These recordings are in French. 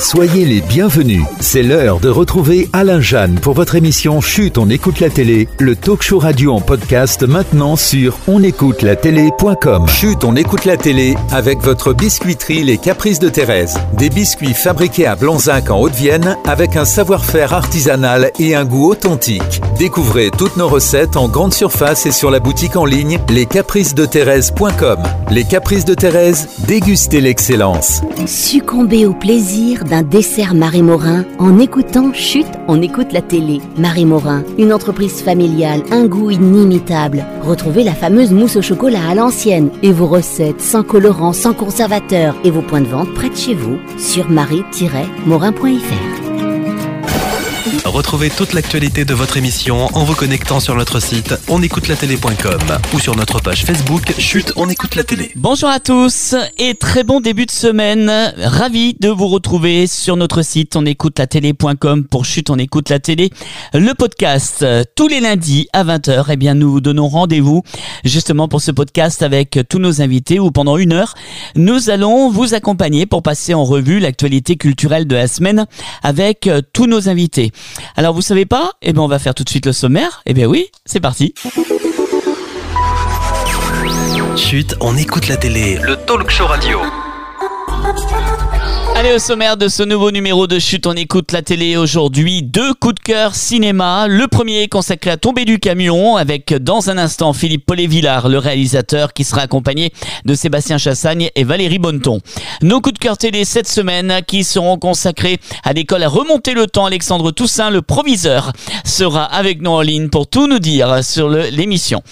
Soyez les bienvenus. C'est l'heure de retrouver Alain Jeanne pour votre émission Chute, on écoute la télé, le talk show radio en podcast maintenant sur onécoutelatélé.com. Chute, on écoute la télé avec votre biscuiterie Les Caprices de Thérèse. Des biscuits fabriqués à Blanzac en Haute-Vienne avec un savoir-faire artisanal et un goût authentique. Découvrez toutes nos recettes en grande surface et sur la boutique en ligne lescapricesdethérèse.com. Les Caprices de Thérèse, dégustez l'excellence. Succombez au plaisir d'un dessert Marie Morin en écoutant Chute, on écoute la télé. Marie Morin, une entreprise familiale, un goût inimitable. Retrouvez la fameuse mousse au chocolat à l'ancienne et vos recettes sans colorant, sans conservateur et vos points de vente près de chez vous sur marie-morin.fr. Retrouvez toute l'actualité de votre émission en vous connectant sur notre site onécoutelatélé.com ou sur notre page Facebook Chute, on écoute la télé. Bonjour à tous et très bon début de semaine. Ravi de vous retrouver sur notre site onécoutelatélé.com pour Chute, on écoute la télé. Le podcast tous les lundis à 20h. Eh bien, nous vous donnons rendez-vous justement pour ce podcast avec tous nos invités où pendant une heure, nous allons vous accompagner pour passer en revue l'actualité culturelle de la semaine avec tous nos invités. Alors vous savez pas? Eh bien on va faire tout de suite le sommaire. Eh bien oui, c'est parti. Chute, on écoute la télé. Le talk show radio. Allez au sommaire de ce nouveau numéro de Chute, on écoute la télé aujourd'hui. Deux coups de cœur cinéma. Le premier consacré à tomber du camion avec dans un instant Philippe Paulet-Villard, le réalisateur qui sera accompagné de Sébastien Chassagne et Valérie Bonneton. Nos coups de cœur télé cette semaine qui seront consacrés à l'école à remonter le temps. Alexandre Toussaint, le proviseur, sera avec nous en ligne pour tout nous dire sur l'émission.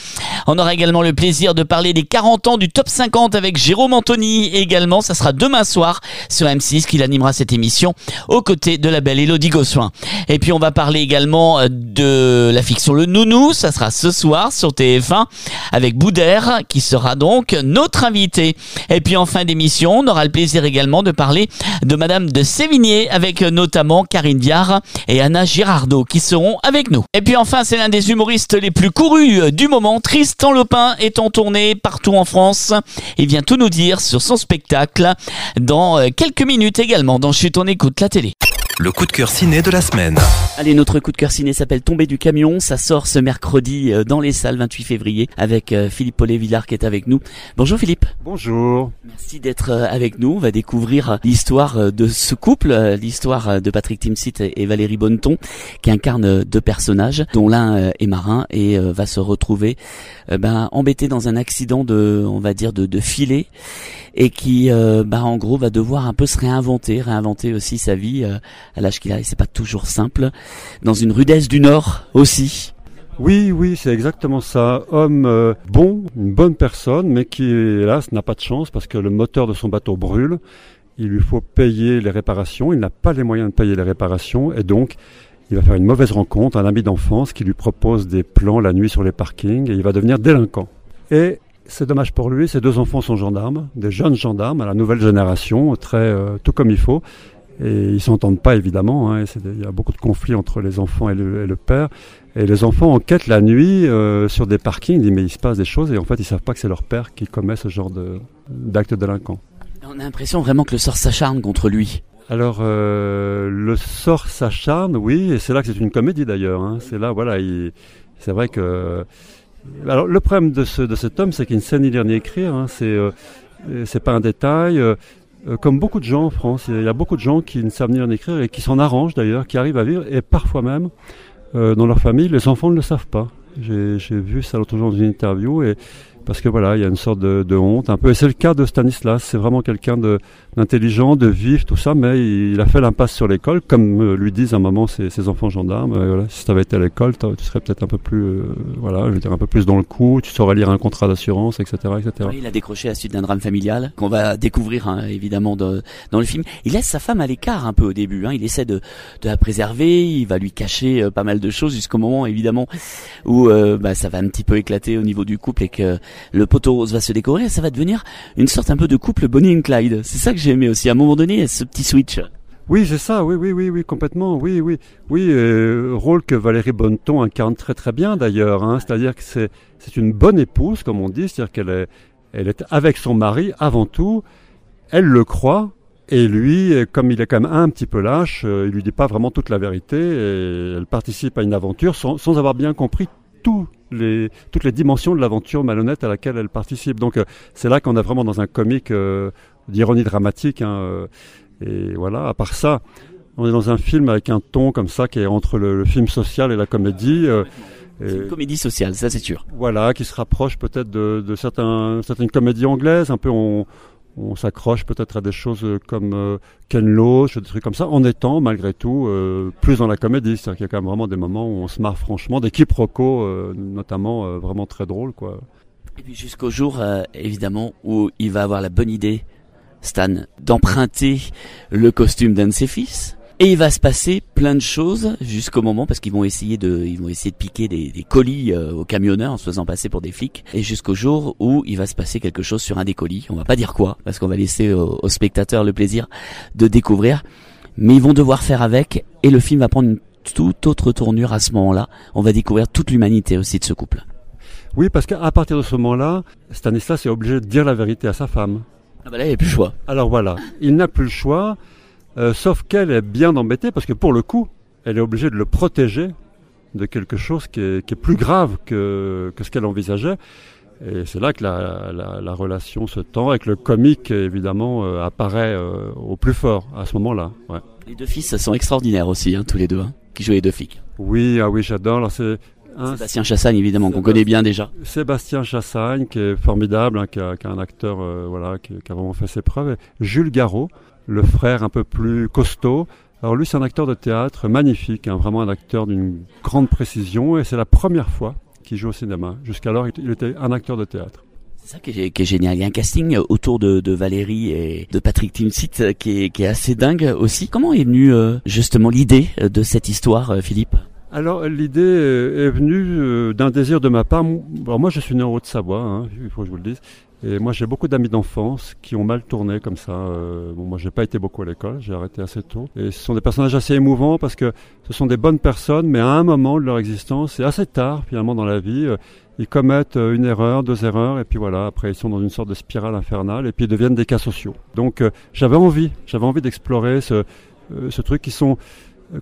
On aura également le plaisir de parler des 40 ans du top 50 avec Jérôme Anthony également. Ça sera demain soir sur M6 qu'il animera cette émission aux côtés de la belle Elodie Gossuin. Et puis on va parler également euh, de la fiction Le Nounou, ça sera ce soir sur TF1 avec Boudère qui sera donc notre invité. Et puis en fin d'émission, on aura le plaisir également de parler de Madame de Sévigné avec notamment Karine Viard et Anna Girardot qui seront avec nous. Et puis enfin, c'est l'un des humoristes les plus courus du moment, Tristan Lopin est en tournée partout en France. Il vient tout nous dire sur son spectacle dans euh, quelques minutes également dans Chute, on écoute la télé. Le coup de cœur ciné de la semaine. Allez, notre coup de cœur ciné s'appelle Tomber du camion. Ça sort ce mercredi euh, dans les salles 28 février avec euh, Philippe Paulet-Villard qui est avec nous. Bonjour Philippe. Bonjour. Merci d'être euh, avec nous. On va découvrir l'histoire de ce couple, l'histoire de Patrick Timsit et Valérie Bonneton qui incarnent deux personnages dont l'un est marin et va se retrouver ben, embêté dans un accident de, on va dire, de, de filet et qui, ben, en gros, va devoir un peu se réinventer, réinventer aussi sa vie à l'âge qu'il a. Et c'est pas toujours simple. Dans une rudesse du Nord aussi. Oui, oui, c'est exactement ça. Homme euh, bon, une bonne personne, mais qui, hélas, n'a pas de chance parce que le moteur de son bateau brûle. Il lui faut payer les réparations. Il n'a pas les moyens de payer les réparations. Et donc, il va faire une mauvaise rencontre, un ami d'enfance qui lui propose des plans la nuit sur les parkings et il va devenir délinquant. Et c'est dommage pour lui, ses deux enfants sont gendarmes, des jeunes gendarmes à la nouvelle génération, très euh, tout comme il faut. Et ils s'entendent pas évidemment. Hein, il y a beaucoup de conflits entre les enfants et le, père. Et les enfants enquêtent la nuit euh, sur des parkings. Ils disent mais il se passe des choses et en fait ils savent pas que c'est leur père qui commet ce genre d'acte délinquant. On a l'impression vraiment que le sort s'acharne contre lui. Alors euh, le sort s'acharne, oui, et c'est là que c'est une comédie d'ailleurs. Hein. C'est là, voilà, c'est vrai que. Alors le problème de, ce, de cet homme, c'est qu'il ne sait ni lire ni écrire. Hein. C'est euh, c'est pas un détail. Euh, comme beaucoup de gens en France, il y a beaucoup de gens qui ne savent ni ni écrire et qui s'en arrangent d'ailleurs, qui arrivent à vivre, et parfois même, euh, dans leur famille, les enfants ne le savent pas. J'ai vu ça l'autre jour dans une interview, et parce que voilà, il y a une sorte de, de honte un peu. Et c'est le cas de Stanislas. C'est vraiment quelqu'un d'intelligent, de, vif, tout ça, mais il, a fait l'impasse sur l'école, comme euh, lui disent un moment ses, enfants gendarmes. voilà, si tu avais été à l'école, tu serais peut-être un peu plus, euh, voilà, je veux dire un peu plus dans le coup. Tu saurais lire un contrat d'assurance, etc., etc. il a décroché à la suite d'un drame familial qu'on va découvrir hein, évidemment dans, dans, le film. Il laisse sa femme à l'écart un peu au début. Hein. Il essaie de, de la préserver. Il va lui cacher euh, pas mal de choses jusqu'au moment évidemment où bah, ça va un petit peu éclater au niveau du couple et que le poteau rose va se décorer ça va devenir une sorte un peu de couple Bonnie and Clyde. C'est ça j'ai aimé aussi. À un moment donné, ce petit switch. Oui, c'est ça, oui, oui, oui, oui, complètement, oui, oui, oui, euh, rôle que Valérie Bonneton incarne très très bien d'ailleurs, hein, c'est-à-dire que c'est, une bonne épouse, comme on dit, c'est-à-dire qu'elle est, elle est avec son mari avant tout, elle le croit, et lui, comme il est quand même un petit peu lâche, euh, il lui dit pas vraiment toute la vérité, et elle participe à une aventure sans avoir bien compris tout les, toutes les dimensions de l'aventure malhonnête à laquelle elle participe. Donc euh, c'est là qu'on est vraiment dans un comique euh, d'ironie dramatique. Hein, euh, et voilà, à part ça, on est dans un film avec un ton comme ça qui est entre le, le film social et la comédie. c'est une comédie sociale, ça c'est sûr. Voilà, qui se rapproche peut-être de, de certains, certaines comédies anglaises. Un peu, on, on s'accroche peut-être à des choses comme euh, Ken Loach, des trucs comme ça, en étant malgré tout euh, plus dans la comédie. C'est-à-dire qu'il y a quand même vraiment des moments où on se marre franchement, des quiproquos euh, notamment euh, vraiment très drôles. Quoi. Et puis jusqu'au jour, euh, évidemment, où il va avoir la bonne idée, Stan, d'emprunter le costume d'un de ses fils. Et il va se passer plein de choses jusqu'au moment parce qu'ils vont essayer de, ils vont essayer de piquer des, des colis euh, aux camionneurs en se faisant passer pour des flics. Et jusqu'au jour où il va se passer quelque chose sur un des colis. On va pas dire quoi parce qu'on va laisser aux, aux spectateurs le plaisir de découvrir. Mais ils vont devoir faire avec et le film va prendre une toute autre tournure à ce moment-là. On va découvrir toute l'humanité aussi de ce couple. Oui, parce qu'à partir de ce moment-là, Stanislas est obligé de dire la vérité à sa femme. Ah bah là, il n'y a plus le choix. Alors voilà, il n'a plus le choix. Euh, sauf qu'elle est bien embêtée parce que pour le coup, elle est obligée de le protéger de quelque chose qui est, qui est plus grave que, que ce qu'elle envisageait. Et c'est là que la, la, la, relation se tend et que le comique, évidemment, euh, apparaît euh, au plus fort à ce moment-là. Ouais. Les deux fils sont extraordinaires aussi, hein, tous les deux, hein, qui jouent les deux flics. Oui, ah oui, j'adore. C'est Hein, Sébastien Chassagne, évidemment, qu'on connaît bien déjà. Sébastien Chassagne, qui est formidable, hein, qui, a, un acteur euh, voilà, qui, qui, a vraiment fait ses preuves. Et Jules Garot, le frère un peu plus costaud. Alors lui, c'est un acteur de théâtre magnifique, hein, vraiment un acteur d'une grande précision, et c'est la première fois qu'il joue au cinéma. Jusqu'alors, il était un acteur de théâtre. C'est ça qui est, qui est, génial. Il y a un casting autour de, de Valérie et de Patrick Timsit qui est, qui est assez dingue aussi. Comment est venue euh, justement l'idée de cette histoire, euh, Philippe? Alors l'idée est venue d'un désir de ma part. Alors, moi je suis né en Haute-Savoie, hein, il faut que je vous le dise. Et moi j'ai beaucoup d'amis d'enfance qui ont mal tourné comme ça. Euh, bon, moi j'ai pas été beaucoup à l'école, j'ai arrêté assez tôt. Et ce sont des personnages assez émouvants parce que ce sont des bonnes personnes, mais à un moment de leur existence, et assez tard finalement dans la vie, euh, ils commettent une erreur, deux erreurs, et puis voilà, après ils sont dans une sorte de spirale infernale, et puis ils deviennent des cas sociaux. Donc euh, j'avais envie, j'avais envie d'explorer ce, ce truc qui sont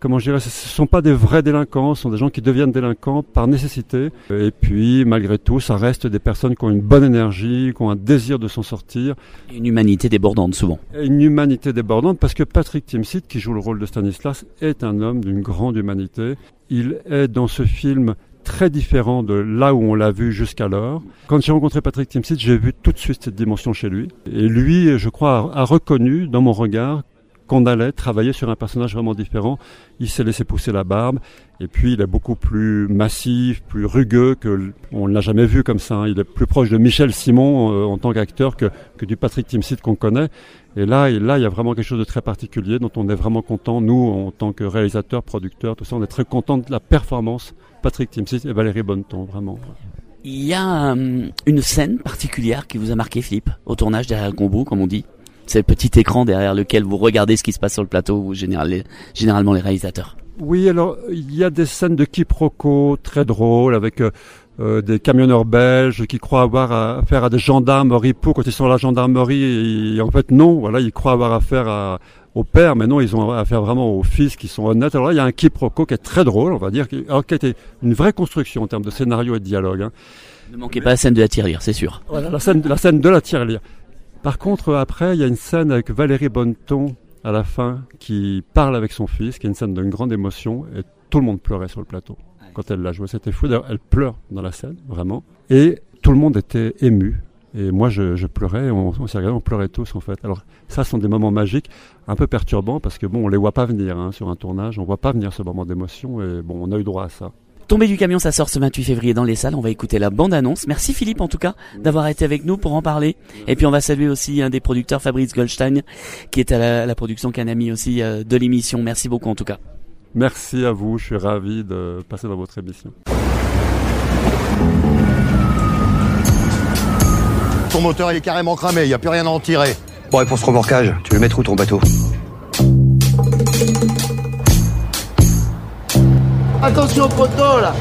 comment je dirais, ce ne sont pas des vrais délinquants, ce sont des gens qui deviennent délinquants par nécessité. Et puis, malgré tout, ça reste des personnes qui ont une bonne énergie, qui ont un désir de s'en sortir. Une humanité débordante, souvent. Une humanité débordante, parce que Patrick Timsit, qui joue le rôle de Stanislas, est un homme d'une grande humanité. Il est dans ce film très différent de là où on l'a vu jusqu'alors. Quand j'ai rencontré Patrick Timsit, j'ai vu tout de suite cette dimension chez lui. Et lui, je crois, a reconnu dans mon regard qu'on allait travailler sur un personnage vraiment différent. Il s'est laissé pousser la barbe et puis il est beaucoup plus massif, plus rugueux que on ne l'a jamais vu comme ça. Hein. Il est plus proche de Michel Simon euh, en tant qu'acteur que, que du Patrick Timsit qu'on connaît. Et là, là, il y a vraiment quelque chose de très particulier dont on est vraiment content. Nous, en tant que réalisateur, producteur, tout ça, on est très content de la performance Patrick Timsit et Valérie Bonneton, vraiment. Il y a euh, une scène particulière qui vous a marqué, Philippe, au tournage derrière le combo, comme on dit? C'est le petit écran derrière lequel vous regardez ce qui se passe sur le plateau, ou généralement les réalisateurs. Oui, alors il y a des scènes de quiproquo très drôles avec euh, euh, des camionneurs belges qui croient avoir affaire à des gendarmes ripoux quand ils sont à la gendarmerie et, en fait non, voilà, ils croient avoir affaire à, au père, mais non, ils ont affaire vraiment aux fils qui sont honnêtes. Alors là, il y a un quiproquo qui est très drôle, on va dire, qui, alors, qui a été une vraie construction en termes de scénario et de dialogue. Hein. Ne manquez pas la scène de la tirelire, c'est sûr. Voilà, la scène, la scène de la tirelire. Par contre, après, il y a une scène avec Valérie Bonneton à la fin qui parle avec son fils, qui est une scène d'une grande émotion, et tout le monde pleurait sur le plateau quand elle l'a joué. C'était fou. Elle pleure dans la scène, vraiment. Et tout le monde était ému. Et moi, je, je pleurais, on, on s'est regardé, on pleurait tous en fait. Alors, ça, ce sont des moments magiques, un peu perturbants, parce que bon, on les voit pas venir hein, sur un tournage, on voit pas venir ce moment d'émotion, et bon, on a eu droit à ça. Tombé du camion, ça sort ce 28 février dans les salles. On va écouter la bande-annonce. Merci Philippe en tout cas d'avoir été avec nous pour en parler. Et puis on va saluer aussi un des producteurs, Fabrice Goldstein, qui est à la, la production, qu'un ami aussi euh, de l'émission. Merci beaucoup en tout cas. Merci à vous. Je suis ravi de passer dans votre émission. Ton moteur il est carrément cramé. Il n'y a plus rien à en tirer. Bon, et pour ce remorquage, tu veux mettre où ton bateau? Attention au poteau là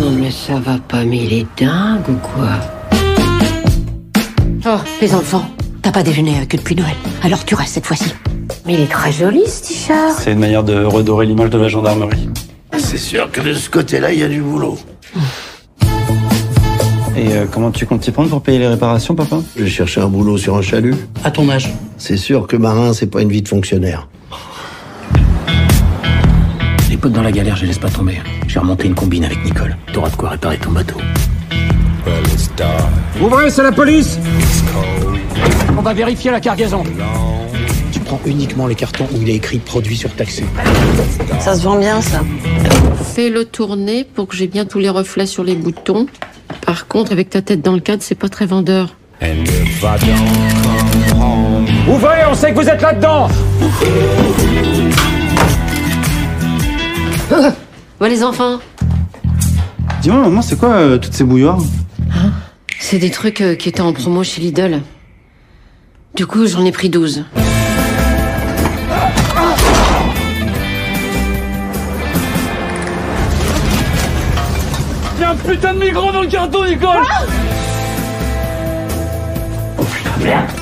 Non mais ça va pas, mais il est dingue ou quoi? Oh, les enfants, T'as pas déjeuné avec eux depuis Noël, alors tu restes cette fois-ci. Mais il est très joli ce t-shirt. C'est une manière de redorer l'image de la gendarmerie. C'est sûr que de ce côté-là, il y a du boulot. Et euh, comment tu comptes t'y prendre pour payer les réparations, papa? Je vais chercher un boulot sur un chalut. À ton âge. C'est sûr que marin, c'est pas une vie de fonctionnaire. Les potes dans la galère, je les laisse pas tomber. J'ai remonté une combine avec Nicole. T'auras de quoi réparer ton bateau. Ouvrez, c'est la police On va vérifier la cargaison. Tu prends uniquement les cartons où il est écrit produit surtaxé. Ça se vend bien, ça. Fais-le tourner pour que j'ai bien tous les reflets sur les boutons. Par contre, avec ta tête dans le cadre, c'est pas très vendeur. Ouvrez, on sait que vous êtes là-dedans Ouais, les enfants Dis-moi, maman, c'est quoi euh, toutes ces bouilloires C'est des trucs euh, qui étaient en promo chez Lidl. Du coup, j'en ai pris 12. Il y a un putain de micro dans le carton, Nicole Oh putain, merde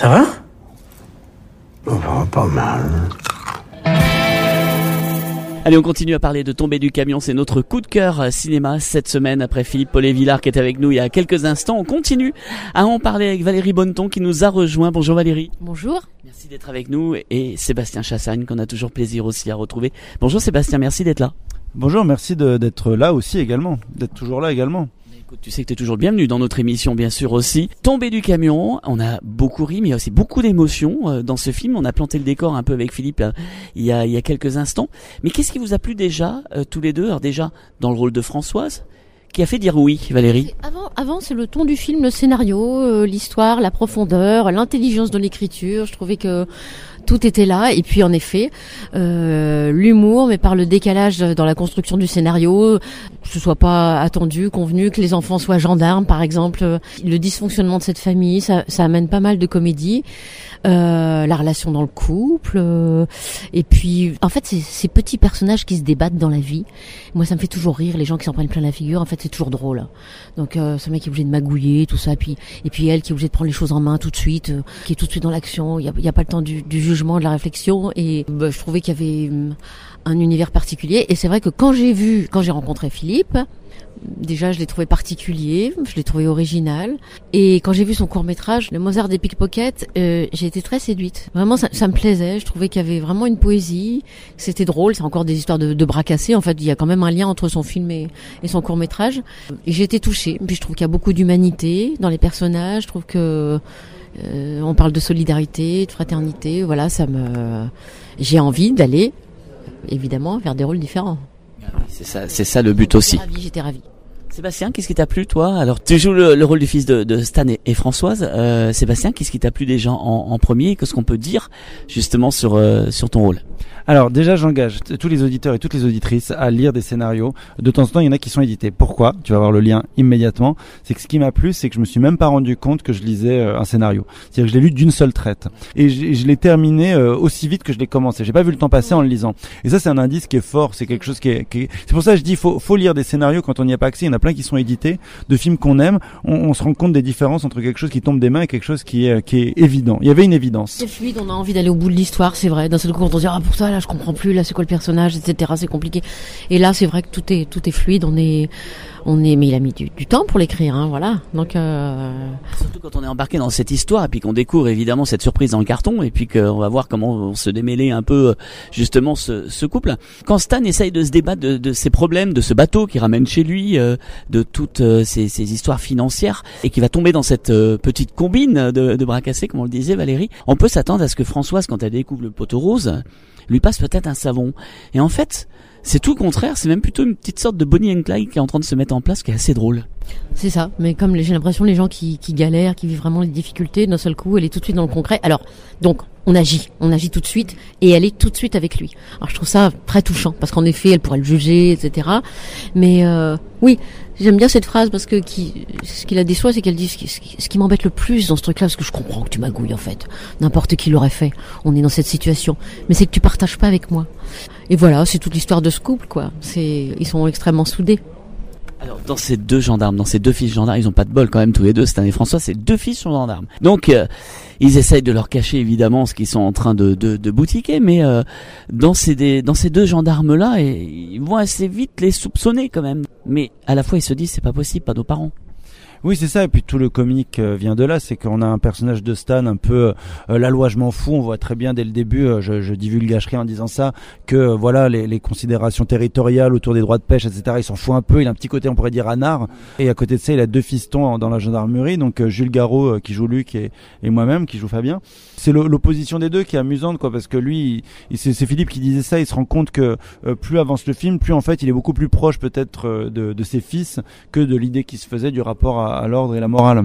Ça va? Oh, pas mal. Allez, on continue à parler de tomber du camion. C'est notre coup de cœur euh, cinéma cette semaine après Philippe Paulet-Villard qui était avec nous il y a quelques instants. On continue à en parler avec Valérie Bonneton qui nous a rejoint. Bonjour Valérie. Bonjour. Merci d'être avec nous et Sébastien Chassagne qu'on a toujours plaisir aussi à retrouver. Bonjour Sébastien, merci d'être là. Bonjour, merci d'être là aussi également, d'être toujours là également. Tu sais que tu es toujours le bienvenu dans notre émission, bien sûr aussi. Tomber du camion, on a beaucoup ri, mais il y a aussi beaucoup d'émotions euh, dans ce film. On a planté le décor un peu avec Philippe euh, il, y a, il y a quelques instants. Mais qu'est-ce qui vous a plu déjà, euh, tous les deux? Alors déjà, dans le rôle de Françoise, qui a fait dire oui, Valérie? Avant, avant c'est le ton du film, le scénario, euh, l'histoire, la profondeur, l'intelligence de l'écriture. Je trouvais que tout était là. Et puis en effet, euh, l'humour, mais par le décalage dans la construction du scénario, que ce soit pas attendu, convenu, que les enfants soient gendarmes, par exemple, le dysfonctionnement de cette famille, ça, ça amène pas mal de comédie. Euh, la relation dans le couple, euh, et puis en fait c'est ces petits personnages qui se débattent dans la vie. Moi ça me fait toujours rire les gens qui s'en prennent plein la figure. En fait c'est toujours drôle. Donc euh, ce mec qui est obligé de magouiller tout ça, puis et puis elle qui est obligée de prendre les choses en main tout de suite, euh, qui est tout de suite dans l'action. Il y a, a pas le temps du, du jugement, de la réflexion. Et bah, je trouvais qu'il y avait hum, un univers particulier. Et c'est vrai que quand j'ai vu, quand j'ai rencontré Philippe, déjà je l'ai trouvé particulier, je l'ai trouvé original. Et quand j'ai vu son court métrage, le Mozart des pickpockets, euh, j'ai été très séduite. Vraiment, ça, me plaisait. Je trouvais qu'il y avait vraiment une poésie. C'était drôle. C'est encore des histoires de, bras cassés. En fait, il y a quand même un lien entre son film et, son court métrage. J'ai été touchée. Puis je trouve qu'il y a beaucoup d'humanité dans les personnages. Je trouve que euh, on parle de solidarité, de fraternité. Voilà, ça me. J'ai envie d'aller, évidemment, vers des rôles différents. C'est ça, c'est ça le but aussi. J'étais ravie. Sébastien, qu'est-ce qui t'a plu, toi? Alors, tu joues le, le rôle du fils de, de Stan et, Françoise. Euh, Sébastien, qu'est-ce qui t'a plu déjà en, en premier? Qu'est-ce qu'on peut dire justement sur euh, sur ton rôle? Alors déjà, j'engage tous les auditeurs et toutes les auditrices à lire des scénarios. De temps en temps, il y en a qui sont édités. Pourquoi? Tu vas voir le lien immédiatement. C'est que ce qui m'a plu, c'est que je me suis même pas rendu compte que je lisais euh, un scénario. C'est-à-dire que je l'ai lu d'une seule traite et je, je l'ai terminé euh, aussi vite que je l'ai commencé. J'ai pas vu le temps passer en le lisant. Et ça, c'est un indice qui est fort. C'est quelque chose qui est. C'est pour ça que je dis, faut faut lire des scénarios quand on n'y a pas accès. Plein qui sont édités de films qu'on aime. On, se rend compte des différences entre quelque chose qui tombe des mains et quelque chose qui est qui est évident. Il y avait une évidence. C'est fluide, on a envie d'aller au bout de l'histoire, c'est vrai. D'un seul coup, on se dit ah pour ça là, je comprends plus, là c'est quoi le personnage, etc. C'est compliqué. Et là, c'est vrai que tout est tout est fluide. On est on est, mais il a mis du, du temps pour l'écrire, hein, voilà. Donc euh... Surtout quand on est embarqué dans cette histoire et puis qu'on découvre évidemment cette surprise dans le carton et puis qu'on va voir comment se démêler un peu euh, justement ce, ce couple. Quand Stan essaye de se débattre de, de ses problèmes, de ce bateau qui ramène chez lui, euh, de toutes euh, ces, histoires financières et qui va tomber dans cette euh, petite combine de, de comme on le disait Valérie, on peut s'attendre à ce que Françoise, quand elle découvre le poteau rose, lui passe peut-être un savon. Et en fait, c'est tout le contraire, c'est même plutôt une petite sorte de Bonnie and Clyde qui est en train de se mettre en place, qui est assez drôle. C'est ça, mais comme j'ai l'impression les gens qui, galèrent, qui vivent vraiment les difficultés, d'un seul coup, elle est tout de suite dans le concret. Alors, donc, on agit, on agit tout de suite, et elle est tout de suite avec lui. Alors, je trouve ça très touchant, parce qu'en effet, elle pourrait le juger, etc. Mais euh, oui, j'aime bien cette phrase parce que ce qui la déçoit, c'est qu'elle dit ce qui m'embête le plus dans ce truc-là, parce que je comprends que tu magouilles en fait. N'importe qui l'aurait fait. On est dans cette situation, mais c'est que tu partages pas avec moi. Et voilà, c'est toute l'histoire de ce couple, quoi. C'est, ils sont extrêmement soudés. Alors, dans ces deux gendarmes, dans ces deux fils gendarmes, ils ont pas de bol quand même tous les deux. Stan et François, c'est deux fils gendarmes. Donc, euh, ils essayent de leur cacher évidemment ce qu'ils sont en train de, de, de boutiquer, mais euh, dans ces des, dans ces deux gendarmes là, ils vont assez vite les soupçonner quand même. Mais à la fois, ils se disent c'est pas possible, pas nos parents. Oui, c'est ça. Et puis tout le comique euh, vient de là, c'est qu'on a un personnage de Stan un peu euh, la loi je m'en fous. On voit très bien dès le début, euh, je, je divulgacherai en disant ça, que euh, voilà les, les, considérations territoriales autour des droits de pêche, etc. Il s'en fout un peu. Il a un petit côté, on pourrait dire, anard. Et à côté de ça, il a deux fistons dans la gendarmerie, donc Jules Garot qui joue Luc et, et moi-même qui joue Fabien. C'est l'opposition des deux qui est amusante, quoi, parce que lui, c'est Philippe qui disait ça. Il se rend compte que plus avance le film, plus en fait, il est beaucoup plus proche peut-être de, de ses fils que de l'idée qui se faisait du rapport à à, l'ordre et la morale.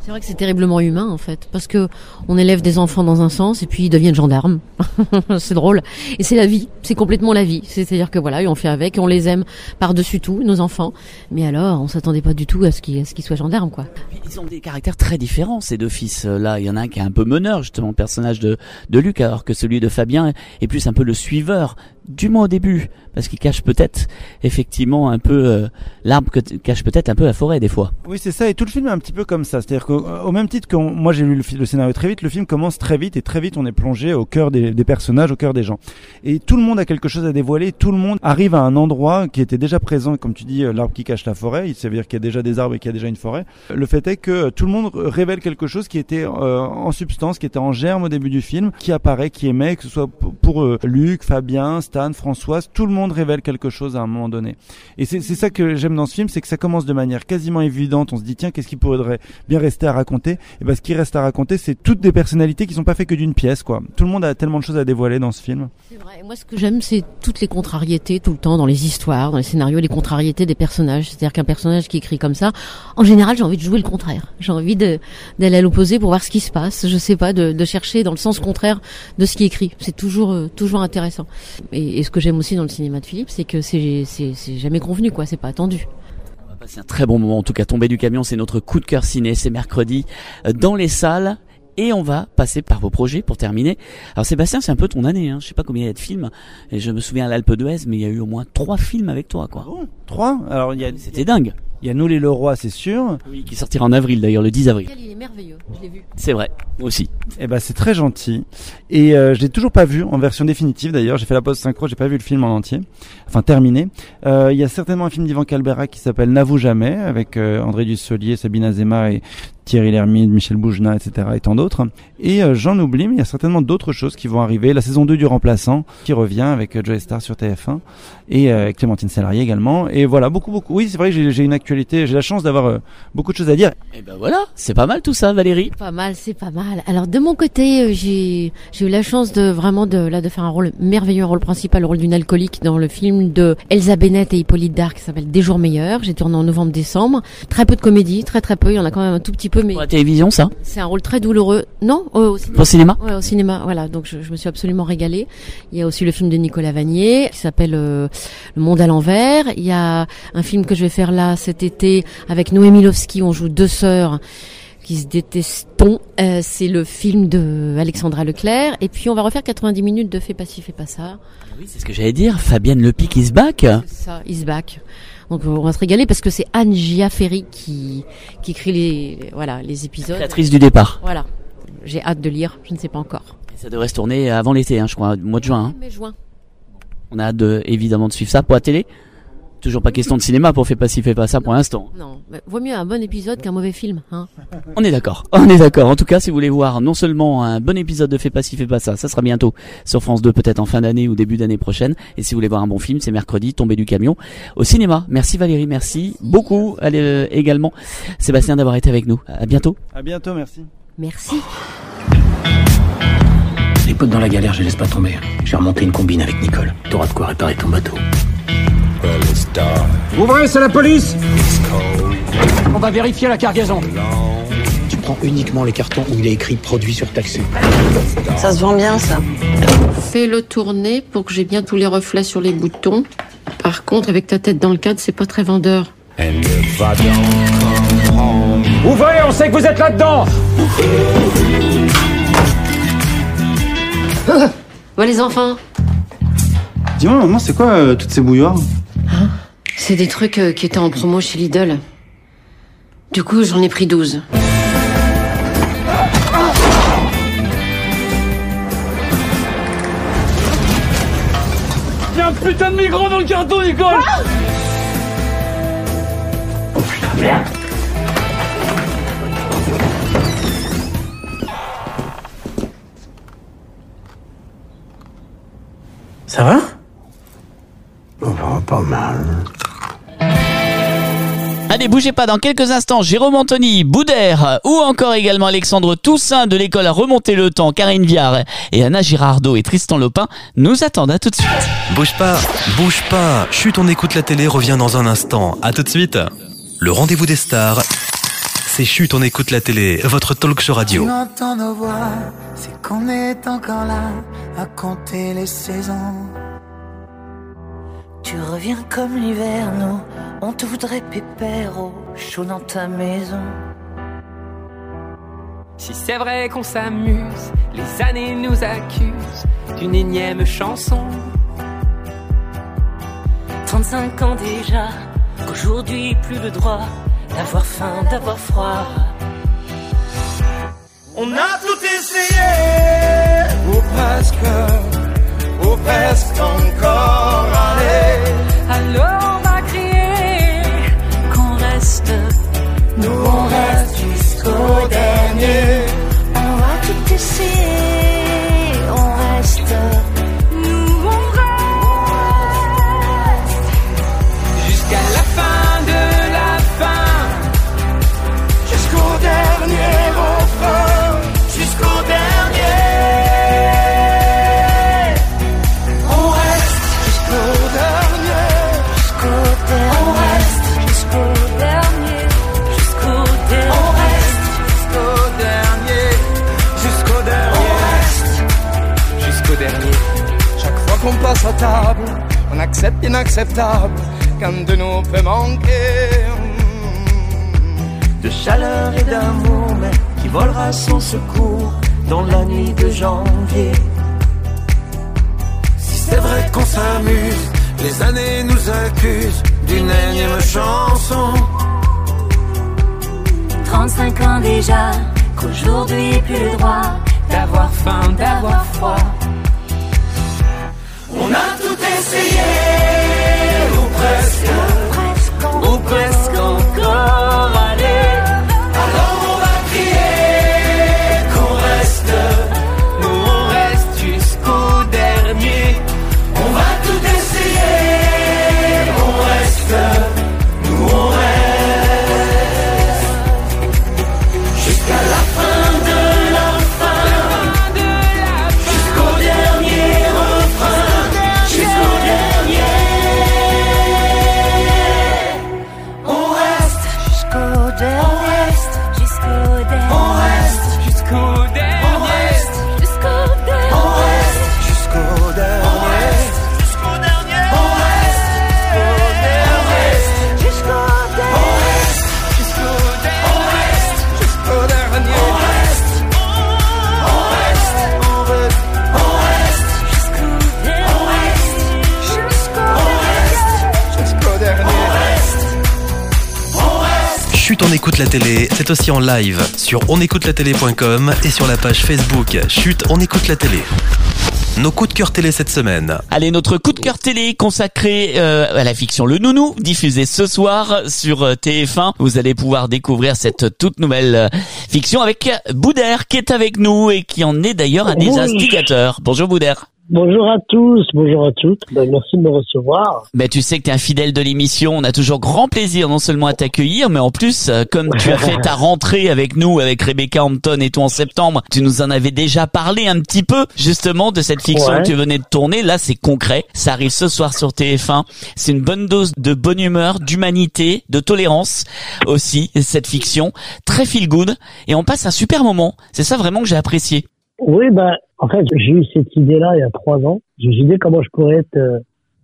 C'est vrai que c'est terriblement humain en fait, parce que on élève des enfants dans un sens et puis ils deviennent gendarmes. c'est drôle et c'est la vie, c'est complètement la vie. C'est-à-dire que voilà, on fait avec, on les aime par-dessus tout, nos enfants. Mais alors, on s'attendait pas du tout à ce qu'ils qu soient gendarmes quoi. Ils ont des caractères très différents ces deux fils là. Il y en a un qui est un peu meneur justement, le personnage de de Luc, alors que celui de Fabien est plus un peu le suiveur du moins au début, parce qu'il cache peut-être effectivement un peu euh, l'arbre que cache peut-être un peu la forêt des fois. Oui, c'est ça. Et tout le film est un petit peu comme ça. C'est-à-dire qu'au même titre que moi j'ai lu le, scénario très vite, le film commence très vite et très vite on est plongé au cœur des, des, personnages, au cœur des gens. Et tout le monde a quelque chose à dévoiler. Tout le monde arrive à un endroit qui était déjà présent, comme tu dis, euh, l'arbre qui cache la forêt. Il veut dire qu'il y a déjà des arbres et qu'il y a déjà une forêt. Le fait est que tout le monde révèle quelque chose qui était euh, en substance, qui était en germe au début du film, qui apparaît, qui émet, que ce soit pour euh, Luc, Fabien, Françoise, tout le monde révèle quelque chose à un moment donné. Et c'est ça que j'aime dans ce film, c'est que ça commence de manière quasiment évidente. On se dit tiens, qu'est-ce qui pourrait bien rester à raconter? Et ben ce qui reste à raconter, c'est toutes des personnalités qui sont pas faites que d'une pièce, quoi. Tout le monde a tellement de choses à dévoiler dans ce film. C'est vrai. moi, ce que j'aime, c'est toutes les contrariétés tout le temps dans les histoires, dans les scénarios, les contrariétés des personnages. C'est-à-dire qu'un personnage qui écrit comme ça, en général, j'ai envie de jouer le contraire. J'ai envie d'aller à l'opposé pour voir ce qui se passe. Je sais pas, de, chercher dans le sens contraire de ce qui écrit. C'est toujours euh, toujours intéressant. Et ce que j'aime aussi dans le cinéma de Philippe, c'est que c'est jamais convenu, quoi. C'est pas attendu. On va passer un très bon moment. En tout cas, tomber du camion, c'est notre coup de cœur ciné. C'est mercredi euh, dans les salles. Et on va passer par vos projets pour terminer. Alors Sébastien, c'est un peu ton année. Hein. Je sais pas combien il y a de films. Et je me souviens à l'Alpe d'Huez, mais il y a eu au moins trois films avec toi, quoi. Oh, trois? Alors il y a. C'était dingue. Il y a Nous les Leroy, c'est sûr. Oui, qui sortira en avril d'ailleurs, le 10 avril. Il est merveilleux, je l'ai vu. C'est vrai, moi aussi. Eh ben c'est très gentil. Et euh, je l'ai toujours pas vu en version définitive d'ailleurs. J'ai fait la pause synchro, j'ai pas vu le film en entier, enfin terminé. Euh, il y a certainement un film d'Ivan Calbera qui s'appelle N'avoue jamais avec euh, André Dussolier, Sabine Azema et Thierry Lhermitte, Michel Boujna, etc. et tant d'autres. Et euh, j'en oublie, mais il y a certainement d'autres choses qui vont arriver. La saison 2 du Remplaçant qui revient avec euh, Joe Star sur TF1 et euh, Clémentine Salarié également. Et voilà, beaucoup, beaucoup. Oui, c'est vrai que j'ai une actualité. J'ai la chance d'avoir euh, beaucoup de choses à dire. Et ben voilà, c'est pas mal tout ça, Valérie. Pas mal, c'est pas mal. Alors de mon côté, euh, j'ai j'ai eu la chance de vraiment de là de faire un rôle merveilleux, un rôle principal, le rôle d'une alcoolique dans le film de Elsa Bennett et Hippolyte Dark qui s'appelle Des jours meilleurs. J'ai tourné en novembre-décembre. Très peu de comédie, très très peu. Il y en a quand même un tout petit peu, mais pour la télévision, ça. C'est un rôle très douloureux. Non, au cinéma. Au cinéma. Ouais, au cinéma. Voilà, donc je, je, me suis absolument régalée. Il y a aussi le film de Nicolas Vanier qui s'appelle euh, Le Monde à l'envers. Il y a un film que je vais faire là cet été avec Noémie Lovski. On joue deux sœurs qui se détestons. Euh, c'est le film de Alexandra Leclerc. Et puis on va refaire 90 minutes de Fais pas ci, fais pas ça. Oui, c'est ce que j'allais dire. Fabienne Lepic is back. C'est ça, is back. Donc on va se régaler parce que c'est Anne Giaferi qui qui écrit les voilà les épisodes. Créatrice du départ. Voilà. J'ai hâte de lire. Je ne sais pas encore. Et ça devrait se tourner avant l'été, hein, je crois, mois de juin. Hein. Mais juin. On a hâte de, évidemment de suivre ça pour la télé. Toujours pas question de cinéma pour fait pas ci, fait pas ça pour l'instant. Non, mais vaut mieux un bon épisode qu'un mauvais film. Hein on est d'accord, on est d'accord. En tout cas, si vous voulez voir non seulement un bon épisode de fait pas ci, fait pas ça, ça sera bientôt sur France 2, peut-être en fin d'année ou début d'année prochaine. Et si vous voulez voir un bon film, c'est mercredi, Tomber du camion au cinéma. Merci Valérie, merci beaucoup Allez, euh, également Sébastien d'avoir été avec nous. À bientôt. À bientôt, merci. Merci. Les potes dans la galère, je laisse pas tomber. J'ai remonté une combine avec Nicole. T'auras de quoi réparer ton bateau. Ouvrez, c'est la police On va vérifier la cargaison. Tu prends uniquement les cartons où il est écrit produit surtaxé. Ça se vend bien, ça. Fais-le tourner pour que j'ai bien tous les reflets sur les boutons. Par contre, avec ta tête dans le cadre, c'est pas très vendeur. Ouvrez, on sait que vous êtes là-dedans Ouais, les enfants Dis-moi, maman, c'est quoi euh, toutes ces bouilloires? C'est des trucs euh, qui étaient en promo chez Lidl. Du coup, j'en ai pris 12. Y'a un putain de migrant dans le carton, Nicole Ça va? Oh, pas mal. Allez, bougez pas, dans quelques instants, Jérôme Anthony, Boudère ou encore également Alexandre Toussaint de l'école à remonter le temps, Karine Viard et Anna Girardot et Tristan Lopin nous attendent à tout de suite. Bouge pas, bouge pas. Chut, on écoute la télé, revient dans un instant. À tout de suite. Le rendez-vous des stars. C'est Chut, on écoute la télé, votre talk show radio. Tu entends nos voix, c'est qu'on est encore là à compter les saisons. Tu reviens comme l'hiver, nous, on te voudrait pépère au chaud dans ta maison. Si c'est vrai qu'on s'amuse, les années nous accusent d'une énième chanson. 35 ans déjà, qu'aujourd'hui plus le droit d'avoir faim, d'avoir froid. On a tout essayé, ou presque, ou presque encore. Alors on va crier qu'on reste, nous on reste jusqu'au dernier. Passe à table, on accepte l'inacceptable, qu'un de nous peut manquer. de chaleur et d'amour, mais qui volera sans secours dans la nuit de janvier. Si c'est vrai qu'on s'amuse, les années nous accusent d'une énième chanson. 35 ans déjà, qu'aujourd'hui plus le droit D'avoir faim, d'avoir froid. On a tout essayé, ou presque, la télé, c'est aussi en live sur onécoutelatélé.com et sur la page Facebook Chut, on écoute la télé. Nos coups de cœur télé cette semaine. Allez, notre coup de cœur télé consacré euh, à la fiction Le Nounou, diffusé ce soir sur euh, TF1. Vous allez pouvoir découvrir cette toute nouvelle euh, fiction avec Boudère qui est avec nous et qui en est d'ailleurs un des Oui. instigateurs. Bonjour Boudère. Bonjour à tous, bonjour à toutes. Ben, merci de me recevoir. Ben, tu sais que tu es un fidèle de l'émission. On a toujours grand plaisir non seulement à t'accueillir, mais en plus, euh, comme tu as fait ta rentrée avec nous, avec Rebecca Hampton et tout en septembre, tu nous en avais déjà parlé un petit peu, justement, de cette fiction Ouais. que tu venais de tourner. Là, c'est concret. Ça arrive ce soir sur TF1. C'est une bonne dose de bonne humeur, d'humanité, de tolérance aussi, cette fiction. Très feel good. Et on passe un super moment. C'est ça vraiment que j'ai apprécié. Oui, ben, en fait, j'ai eu cette idée-là il y a trois ans. J'ai eu l'idée comment je pourrais être, euh,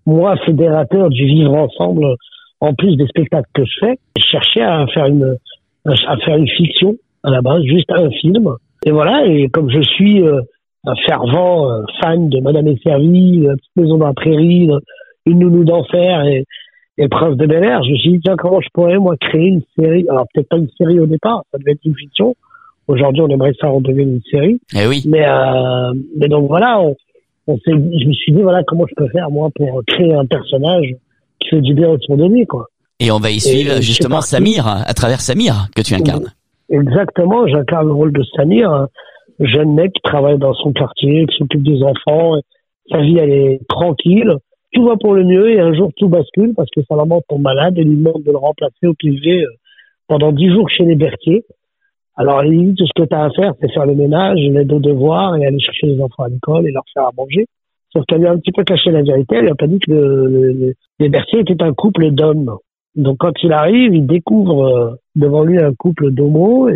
moi, fédérateur du vivre ensemble, euh, en plus des spectacles que je fais. Je cherchais à faire une, à faire une fiction, à la base, juste un film. Et voilà, et comme je suis euh, un fervent euh, fan de Madame et Servie, La Petite Maison dans la Prairie, euh, Une Nounou d'Enfer et, et Prince de Bel Air, je me suis dit, tiens, comment je pourrais, moi, créer une série Alors, peut-être pas une série au départ, ça devait être une fiction. Aujourd'hui, on aimerait ça en devenir une série. Eh oui. Mais, euh, mais donc voilà, on, on je me suis dit, voilà, comment je peux faire, moi, pour créer un personnage qui fait du bien autour de lui, quoi. Et on va y suivre Et justement. Samir, à travers Samir, que tu incarnes. Exactement, j'incarne le rôle de Samir, un jeune mec qui travaille dans son quartier, qui s'occupe des enfants. Sa vie, elle est tranquille. Tout va pour le mieux et un jour, tout bascule parce que sa maman tombe malade et lui demande de le remplacer au privé euh, pendant dix jours chez les Berthier. Alors, il dit, tout ce que tu as à faire, c'est faire le ménage, l'aide aux devoirs et aller chercher les enfants à l'école et leur faire à manger. Sauf qu'elle lui a un petit peu caché la vérité. Elle lui a pas dit que le, le- le- les Berthier étaient un couple d'hommes. Donc, quand il arrive, il découvre euh, devant lui un couple d'homos,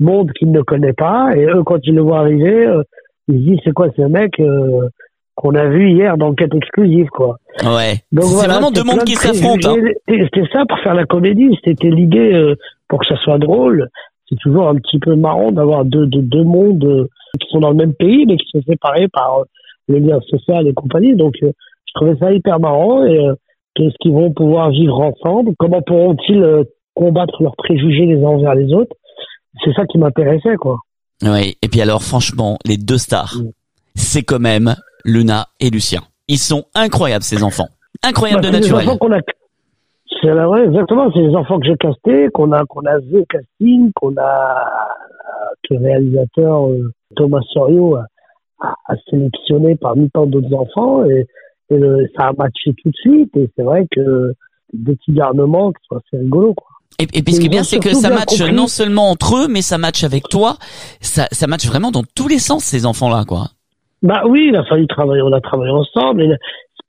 monde qu'il ne connaît pas. Et eux, quand ils le voient arriver, euh, ils se disent, c'est quoi ce mec euh, qu'on a vu hier dans quête exclusive, quoi. Ouais. Donc c'est voilà, vraiment deux mondes de qui s'affrontent. hein. C'était ça pour faire la comédie. C'était l'idée pour que ça soit drôle. C'est toujours un petit peu marrant d'avoir deux, deux, deux mondes euh, qui sont dans le même pays, mais qui sont séparés par euh, le lien social et compagnie. Donc, euh, je trouvais ça hyper marrant. Et qu'est-ce qu'ils vont pouvoir vivre ensemble? Comment pourront-ils combattre leurs préjugés les uns envers les autres? C'est ça qui m'intéressait, quoi. Oui. Et puis alors, franchement, les deux stars, Mm. c'est quand même Luna et Lucien. Ils sont incroyables, ces enfants. Incroyables Bah, de naturel. enfants qu'on a- C'est la ouais, exactement, c'est les enfants que j'ai castés, qu'on a qu'on a vu au casting, qu'on a que le réalisateur euh, Thomas Sorio a, a- a sélectionné parmi tant d'autres enfants et, et le- ça a matché tout de suite et c'est vrai que des petits garnements qui sont assez rigolos quoi. Et, et puis ce qui est bien, c'est que ça bien match compris. non seulement entre eux, mais ça match avec toi. Ça, ça match vraiment dans tous les sens, ces enfants-là, quoi. Bah oui, il a fallu travailler, on a travaillé ensemble. Et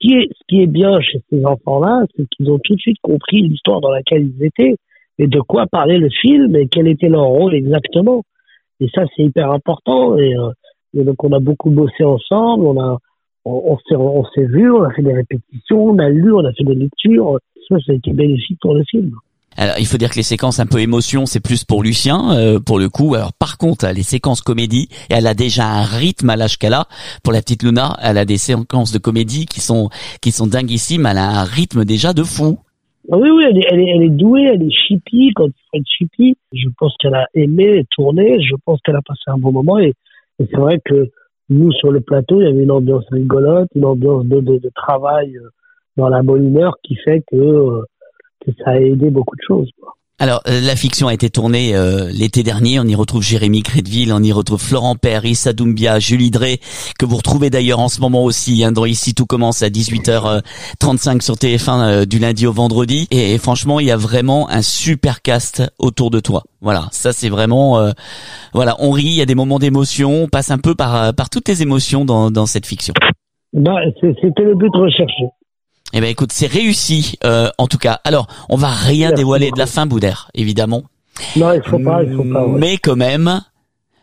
qui est, ce qui est bien chez ces enfants-là, c'est qu'ils ont tout de suite compris l'histoire dans laquelle ils étaient et de quoi parlait le film et quel était leur rôle exactement. Et ça, c'est hyper important. Et, euh, donc, on a beaucoup bossé ensemble. On a, on, on s'est vu, on a fait des répétitions, on a lu, on a fait des lectures. Ça, ça a été bénéfique pour le film. Alors, il faut dire que les séquences un peu émotion, c'est plus pour Lucien, euh, pour le coup. Alors, par contre, les séquences comédie, elle a déjà un rythme à l'âge qu'elle a. Pour la petite Luna, elle a des séquences de comédie qui sont qui sont dinguissimes. Elle a un rythme déjà de fou. Ah Oui, oui, elle est, elle est, elle est douée, elle est chippie quand faut être chippie. Je pense qu'elle a aimé tourner, je pense qu'elle a passé un bon moment et, et c'est vrai que nous, sur le plateau, il y avait une ambiance rigolote, une ambiance de, de, de travail euh, dans la bonne humeur qui fait que, euh, que ça a aidé beaucoup de choses. quoi. Alors, euh, la fiction a été tournée euh, l'été dernier. On y retrouve Jérémy Crédville, on y retrouve Florent Père, Issa Doumbia, Julie Drey, que vous retrouvez d'ailleurs en ce moment aussi. Hein, dans Ici, tout commence à 18h35 sur TF1 euh, du lundi au vendredi. Et, franchement, il y a vraiment un super cast autour de toi. Voilà, ça c'est vraiment... euh, voilà, on rit, il y a des moments d'émotion, on passe un peu par, euh, par toutes les émotions dans, dans cette fiction. C'est- C'était le but recherché. Eh ben écoute, c'est réussi euh, en tout cas. Alors, on va rien Merci dévoiler beaucoup. de la fin, Boudère, évidemment. Non, il faut pas, il faut pas. ouais. Mais quand même,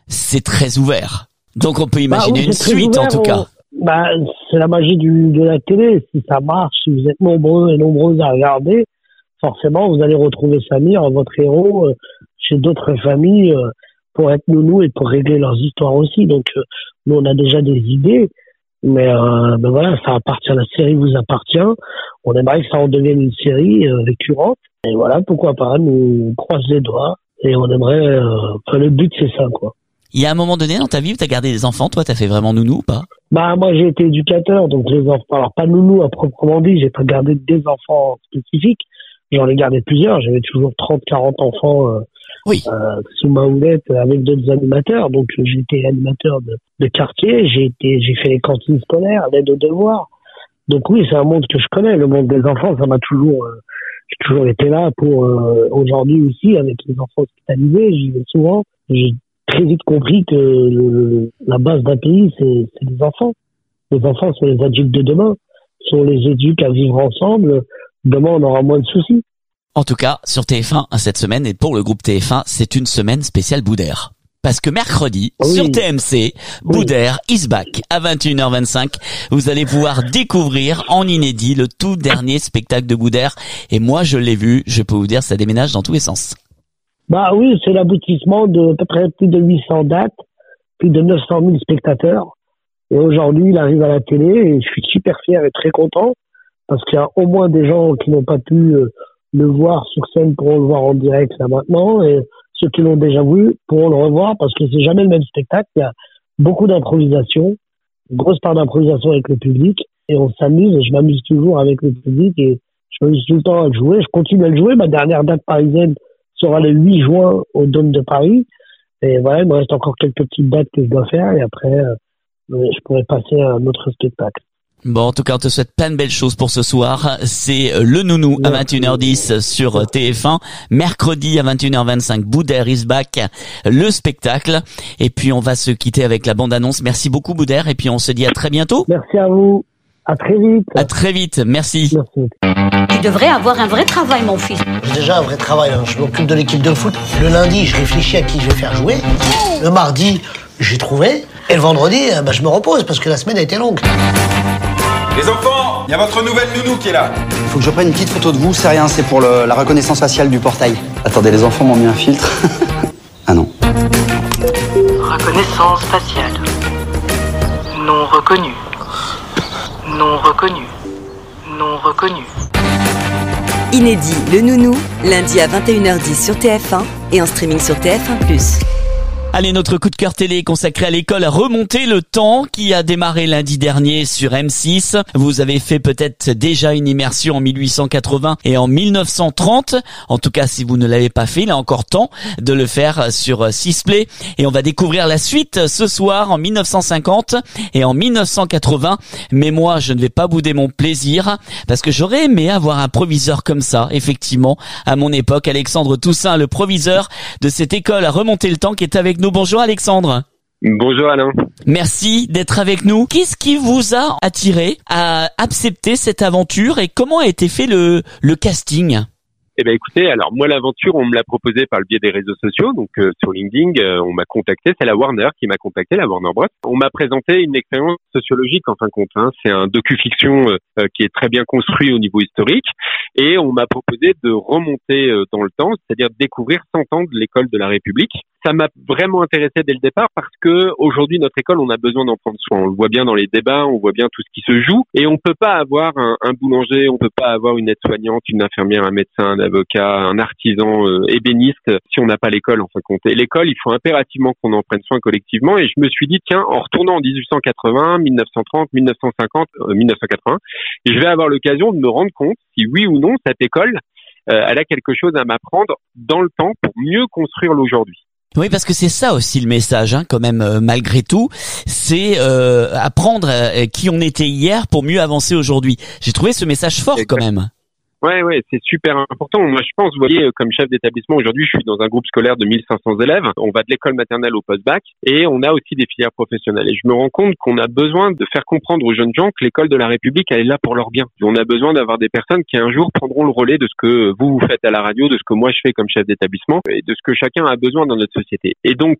c'est très ouvert. Donc on peut imaginer Bah oui, une suite en tout on- cas. Bah, c'est la magie du, de la télé. Si ça marche, si vous êtes nombreux et nombreuses à regarder, forcément, vous allez retrouver Samir, votre héros, euh, chez d'autres familles euh, pour être nounou et pour régler leurs histoires aussi. Donc, euh, nous, on a déjà des idées. Mais euh, ben voilà, ça appartient, la série vous appartient. On aimerait que ça en devienne une série euh, récurrente. Et voilà, pourquoi pas, nous on croise les doigts. Et on aimerait... Euh, enfin, le but, c'est ça, quoi. Il y a un moment donné dans ta vie où t'as gardé des enfants, toi t'as fait vraiment nounou ou pas? Bah moi j'ai été éducateur, donc les enfants, alors pas nounou à proprement dit, j'ai pas gardé des enfants spécifiques, j'en ai gardé plusieurs, j'avais toujours 30, 40 enfants euh, Oui. Euh, sous ma houlette avec d'autres animateurs. Donc j'étais animateur de, quartier, j'ai été, j'ai fait les cantines scolaires, l'aide aux devoirs. Donc oui, c'est un monde que je connais, le monde des enfants. Ça m'a toujours, euh, j'ai toujours été là pour euh, aujourd'hui aussi avec les enfants hospitalisés. J'y vais souvent. J'ai très vite compris que le- la base d'un pays, c'est c'est les enfants. Les enfants sont les adultes de demain, sont les éduques à vivre ensemble. Demain, on aura moins de soucis. En tout cas, sur TF1 cette semaine et pour le groupe TF1, c'est une semaine spéciale Boudère. Parce que mercredi, Oui. sur TMC, Boudère is back à 21h25. Vous allez pouvoir découvrir en inédit le tout dernier spectacle de Boudère. Et moi, je l'ai vu, je peux vous dire, ça déménage dans tous les sens. Bah oui, c'est l'aboutissement de à peu près plus de 800 dates, plus de 900 000 spectateurs. Et aujourd'hui, il arrive à la télé et je suis super fier et très content parce qu'il y a au moins des gens qui n'ont pas pu euh, le voir sur scène pourront le voir en direct là maintenant et ceux qui l'ont déjà vu pourront le revoir parce que c'est jamais le même spectacle. Il y a beaucoup d'improvisation, grosse part d'improvisation avec le public et on s'amuse et je m'amuse toujours avec le public et je m'amuse tout le temps à le jouer. Je continue à le jouer. Ma dernière date parisienne sera le 8 juin au Dôme de Paris. Et voilà, il me reste encore quelques petites dates que je dois faire et après, euh, je pourrais passer à un autre spectacle. Bon, en tout cas, on te souhaite plein de belles choses pour ce soir. C'est euh, Le Nounou à 21h10 sur euh, TF1. Mercredi à 21h25, Boudère is back, le spectacle. Et puis, on va se quitter avec la bande-annonce. Merci beaucoup, Boudère. Et puis, on se dit à très bientôt. Merci à vous. À très vite. À très vite. Merci. Tu devrais avoir un vrai travail, mon fils. J'ai déjà un vrai travail. hein. Je m'occupe de l'équipe de foot. Le lundi, je réfléchis à qui je vais faire jouer. Le mardi, j'ai trouvé. Et le vendredi, euh, bah, je me repose parce que la semaine a été longue. Les enfants, il y a votre nouvelle nounou qui est là. Faut que je prenne une petite photo de vous, c'est rien, c'est pour le- la reconnaissance faciale du portail. Attendez, les enfants m'ont mis un filtre. ah non. Reconnaissance faciale. Non reconnu. Non reconnu. Non reconnu. Inédit, le nounou, lundi à 21h10 sur TF1 et en streaming sur TF1+. Allez, notre coup de cœur télé consacré à l'école remonter le temps qui a démarré lundi dernier sur M6. Vous avez fait peut-être déjà une immersion en 1880 et en 1930. En tout cas, si vous ne l'avez pas fait, il est encore temps de le faire sur Sisplay. Et on va découvrir la suite ce soir en 1950 et en 1980. Mais moi, je ne vais pas bouder mon plaisir parce que j'aurais aimé avoir un proviseur comme ça, effectivement, à mon époque. Alexandre Toussaint, le proviseur de cette école à remonter le temps qui est avec nous. Bonjour Alexandre. Bonjour Alain. Merci d'être avec nous. Qu'est-ce qui vous a attiré à accepter cette aventure et comment a été fait le, le casting? Eh ben écoutez, alors moi l'aventure, on me l'a proposée par le biais des réseaux sociaux, donc euh, sur LinkedIn, euh, on m'a contacté, c'est la Warner qui m'a contacté, la Warner Bros. On m'a présenté une expérience sociologique en fin de compte. hein. C'est un docu-fiction euh, qui est très bien construit au niveau historique, et on m'a proposé de remonter dans le temps, c'est-à-dire découvrir 100 ans de l'école de la République. Ça m'a vraiment intéressé dès le départ parce que aujourd'hui notre école, on a besoin d'en prendre soin. On le voit bien dans les débats, on voit bien tout ce qui se joue, et on peut pas avoir un, boulanger, on peut pas avoir une aide-soignante, une infirmière, un médecin, un avocat, un artisan euh, ébéniste si on n'a pas l'école en fin de compte. L'école, il faut impérativement qu'on en prenne soin collectivement. Et je me suis dit tiens, en retournant en 1880, 1930, 1950, euh, 1980, je vais avoir l'occasion de me rendre compte si oui ou non cette école euh, elle a quelque chose à m'apprendre dans le temps pour mieux construire l'aujourd'hui. Oui, parce que c'est ça aussi le message, hein, quand même, euh, malgré tout, c'est euh, apprendre euh, qui on était hier pour mieux avancer aujourd'hui. J'ai trouvé ce message fort quand même. Ouais, ouais, c'est super important. Moi, je pense, vous voyez, euh, comme chef d'établissement aujourd'hui, je suis dans un groupe scolaire de 1500 élèves. On va de l'école maternelle au post-bac et on a aussi des filières professionnelles. Et je me rends compte qu'on a besoin de faire comprendre aux jeunes gens que l'école de la République, elle est là pour leur bien. On a besoin d'avoir des personnes qui un jour prendront le relais de ce que vous vous faites à la radio, de ce que moi je fais comme chef d'établissement et de ce que chacun a besoin dans notre société. Et donc,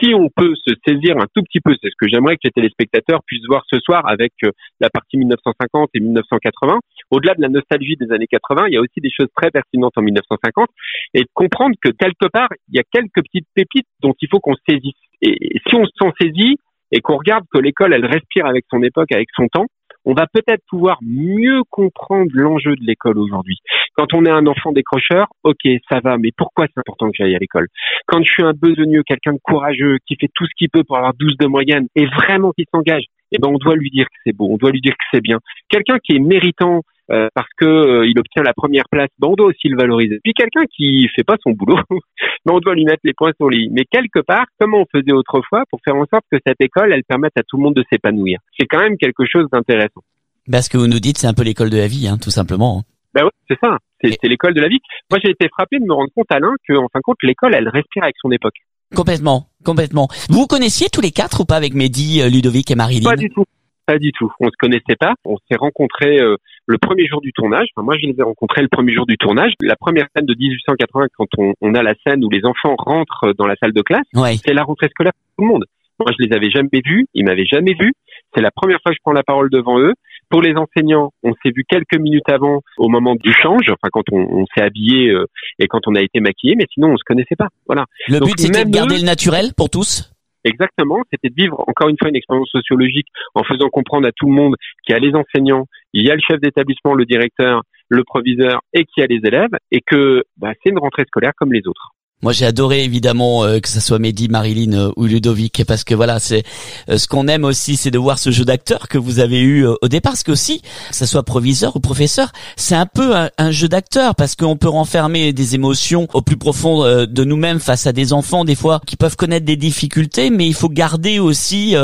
si on peut se saisir un tout petit peu, c'est ce que j'aimerais que les téléspectateurs puissent voir ce soir avec euh, la partie 1950 et 1980. Au-delà de la nostalgie des années 80, il y a aussi des choses très pertinentes en 1950 et de comprendre que quelque part, il y a quelques petites pépites dont il faut qu'on se saisisse. Et si on s'en saisit et qu'on regarde que l'école, elle respire avec son époque, avec son temps, on va peut-être pouvoir mieux comprendre l'enjeu de l'école aujourd'hui. Quand on est un enfant décrocheur, ok, ça va, mais pourquoi c'est important que j'aille à l'école? Quand je suis un besogneux, quelqu'un de courageux, qui fait tout ce qu'il peut pour avoir 12 de moyenne et vraiment qui s'engage, eh ben on doit lui dire que c'est beau, on doit lui dire que c'est bien. Quelqu'un qui est méritant, euh, parce que euh, il obtient la première place, aussi le valoriser. Puis quelqu'un qui fait pas son boulot, ben on doit lui mettre les points sur les. Mais quelque part, comment on faisait autrefois pour faire en sorte que cette école, elle permette à tout le monde de s'épanouir C'est quand même quelque chose d'intéressant. Bah, ce que vous nous dites, c'est un peu l'école de la vie, hein, tout simplement. Ben oui, c'est ça. C'est c'est l'école de la vie. Moi, j'ai été frappé de me rendre compte, Alain, que en fin de compte, l'école, elle respire avec son époque. Complètement, complètement. Vous vous connaissiez tous les quatre ou pas avec Mehdi, euh, Ludovic et Marilyn? Pas du tout. Pas du tout. On se connaissait pas. On s'est rencontrés euh, le premier jour du tournage. Enfin, moi, je les ai rencontrés le premier jour du tournage. La première scène de 1880, quand on, on a la scène où les enfants rentrent dans la salle de classe, Ouais. c'est la rentrée scolaire pour tout le monde. Moi, je les avais jamais vus. Ils m'avaient jamais vu. C'est la première fois que je prends la parole devant eux. Pour les enseignants, on s'est vu quelques minutes avant, au moment du change, enfin quand on, on s'est habillé euh, et quand on a été maquillé, mais sinon on se connaissait pas. Voilà. Le but, c'était de garder eux- le naturel pour tous? Exactement, c'était de vivre encore une fois une expérience sociologique en faisant comprendre à tout le monde qu'il y a les enseignants, il y a le chef d'établissement, le directeur, le proviseur et qu'il y a les élèves et que bah, c'est une rentrée scolaire comme les autres. Moi, j'ai adoré évidemment euh, que ça soit Mehdi, Marilyn euh, ou Ludovic, parce que voilà, c'est euh, ce qu'on aime aussi, c'est de voir ce jeu d'acteur que vous avez eu euh, au départ, parce que aussi, que ça soit proviseur ou professeur, c'est un peu un, un jeu d'acteur, parce qu'on peut renfermer des émotions au plus profond euh, de nous-mêmes face à des enfants, des fois qui peuvent connaître des difficultés, mais il faut garder aussi,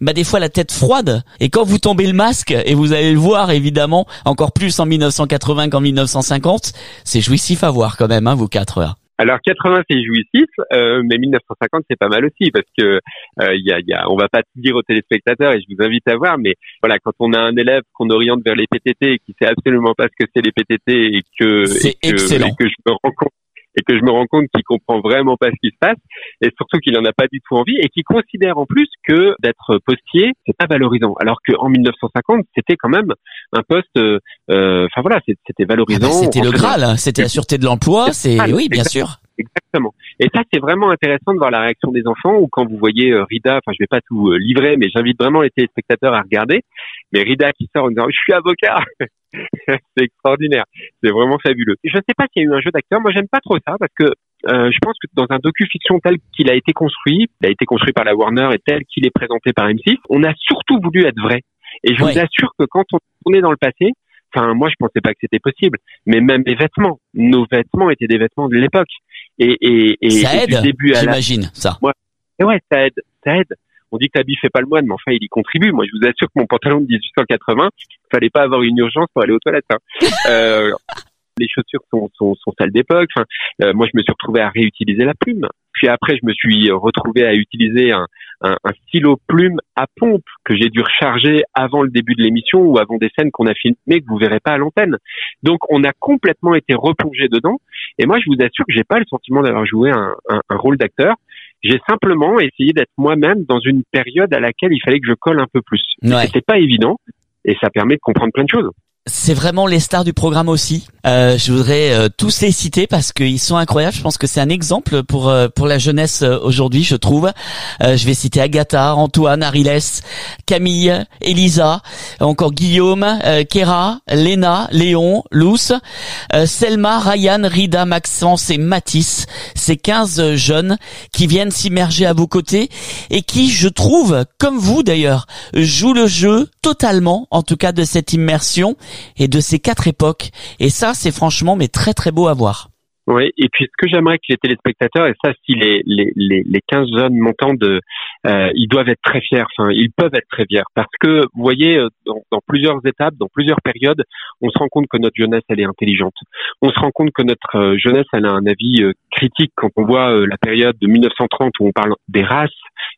bah, des fois la tête froide. Et quand vous tombez le masque, et vous allez le voir évidemment, encore plus en 1980 qu'en 1950, c'est jouissif à voir quand même, hein, vous quatre. Là. Alors 80 c'est jouissif, euh, mais 1950 c'est pas mal aussi parce que euh, il y a, y a, on va pas tout dire aux téléspectateurs et je vous invite à voir, mais voilà quand on a un élève qu'on oriente vers les PTT et qui sait absolument pas ce que c'est les PTT et que, C'est et que, et que je me rends compte et que je me rends compte qu'il comprend vraiment pas ce qui se passe et surtout qu'il en a pas du tout envie et qu'il considère en plus que d'être postier c'est pas valorisant alors que en 1950 c'était quand même un poste euh, euh, enfin voilà c'était valorisant Ah bah, c'était On le Graal, hein. c'était la sûreté de l'emploi, c'est oui, bien sûr. Exactement. Et ça, c'est vraiment intéressant de voir la réaction des enfants ou quand vous voyez euh, Rida, enfin je vais pas tout euh, livrer, mais j'invite vraiment les téléspectateurs à regarder. Mais Rida qui sort en disant je suis avocat, c'est extraordinaire, c'est vraiment fabuleux. Je ne sais pas s'il y a eu un jeu d'acteur, moi j'aime pas trop ça parce que euh, je pense que dans un docu-fiction tel qu'il a été construit, il a été construit par la Warner et tel qu'il est présenté par M6, on a surtout voulu être vrai. Et je Ouais. vous assure que quand on tournait dans le passé, enfin moi je pensais pas que c'était possible, mais même les vêtements, nos vêtements étaient des vêtements de l'époque. Et, et, et, ça et du début à la j'imagine, ça. Ouais. Et ouais, ça aide, ça aide. On dit que l'habit fait pas le moine, mais enfin, il y contribue. Moi, je vous assure que mon pantalon de 1880, fallait pas avoir une urgence pour aller aux toilettes. hein. Euh, les chaussures sont, sont, sont celles d'époque. Enfin, euh, moi, je me suis retrouvé à réutiliser la plume. Puis après, je me suis retrouvé à utiliser un, un, un stylo plume à pompe que j'ai dû recharger avant le début de l'émission ou avant des scènes qu'on a filmées que vous verrez pas à l'antenne. Donc, on a complètement été replongé dedans. Et moi, je vous assure que j'ai pas le sentiment d'avoir joué un, un, un rôle d'acteur. J'ai simplement essayé d'être moi-même dans une période à laquelle il fallait que je colle un peu plus. Ouais. C'était pas évident et ça permet de comprendre plein de choses. C'est vraiment les stars du programme aussi. Euh, je voudrais euh, tous les citer parce qu'ils sont incroyables. Je pense que c'est un exemple pour euh, pour la jeunesse euh, aujourd'hui, je trouve. Euh, je vais citer Agatha, Antoine, Ariles, Camille, Elisa, encore Guillaume, euh, Kéra, Léna, Léon, Luce, Selma, Ryan, Rida, Maxence et Mathis. Ces 15 jeunes qui viennent s'immerger à vos côtés et qui, je trouve, comme vous d'ailleurs, jouent le jeu totalement, en tout cas de cette immersion et de ces quatre époques. Et ça, c'est franchement mais très très beau à voir. Oui, et puis ce que j'aimerais que les téléspectateurs, et ça, si les, les, les, les 15 jeunes m'entendent, euh, ils doivent être très fiers, enfin, ils peuvent être très fiers, parce que, vous voyez, euh, dans, plusieurs étapes, dans plusieurs périodes, on se rend compte que notre jeunesse, elle est intelligente. On se rend compte que notre euh, jeunesse, elle a un avis critique. Quand on voit la période de 1930 où on parle des races,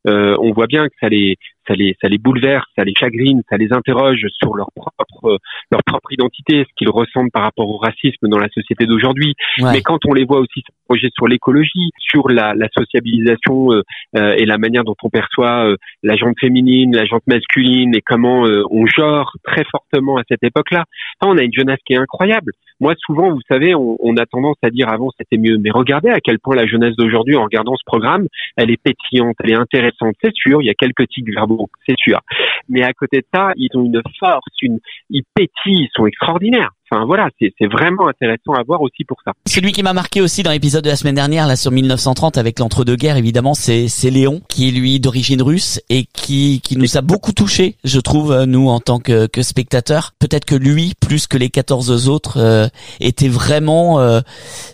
on voit bien que ça les, ça les, ça les bouleverse, ça les chagrine, ça les interroge sur leur propre, leur propre identité, ce qu'ils ressentent par rapport au racisme dans la société d'aujourd'hui. Ouais. Mais quand on les voit aussi s'interroger sur l'écologie, sur la, la sociabilisation euh, euh, et la manière dont on perçoit euh, la jante féminine, la jante masculine et comment euh, on genre très fortement à cette époque-là, Enfin, on a une jeunesse qui est incroyable. Moi, souvent, vous savez, on, on a tendance à dire avant c'était mieux, mais regardez à quel point la jeunesse d'aujourd'hui, en regardant ce programme, elle est pétillante, elle est intéressante, c'est sûr. Il y a quelques tics verbaux, c'est sûr. Mais à côté de ça, ils ont une force, une, ils pétillent, ils sont extraordinaires. Enfin voilà, c'est vraiment intéressant à voir aussi pour ça. Celui qui m'a marqué aussi dans l'épisode de la semaine dernière, là sur 1930, avec l'entre-deux-guerres, évidemment, c'est Léon, qui est lui d'origine russe et qui qui nous a beaucoup touché, je trouve, nous en tant que que spectateurs. Peut-être que lui, plus que les 14 autres, euh, était vraiment euh,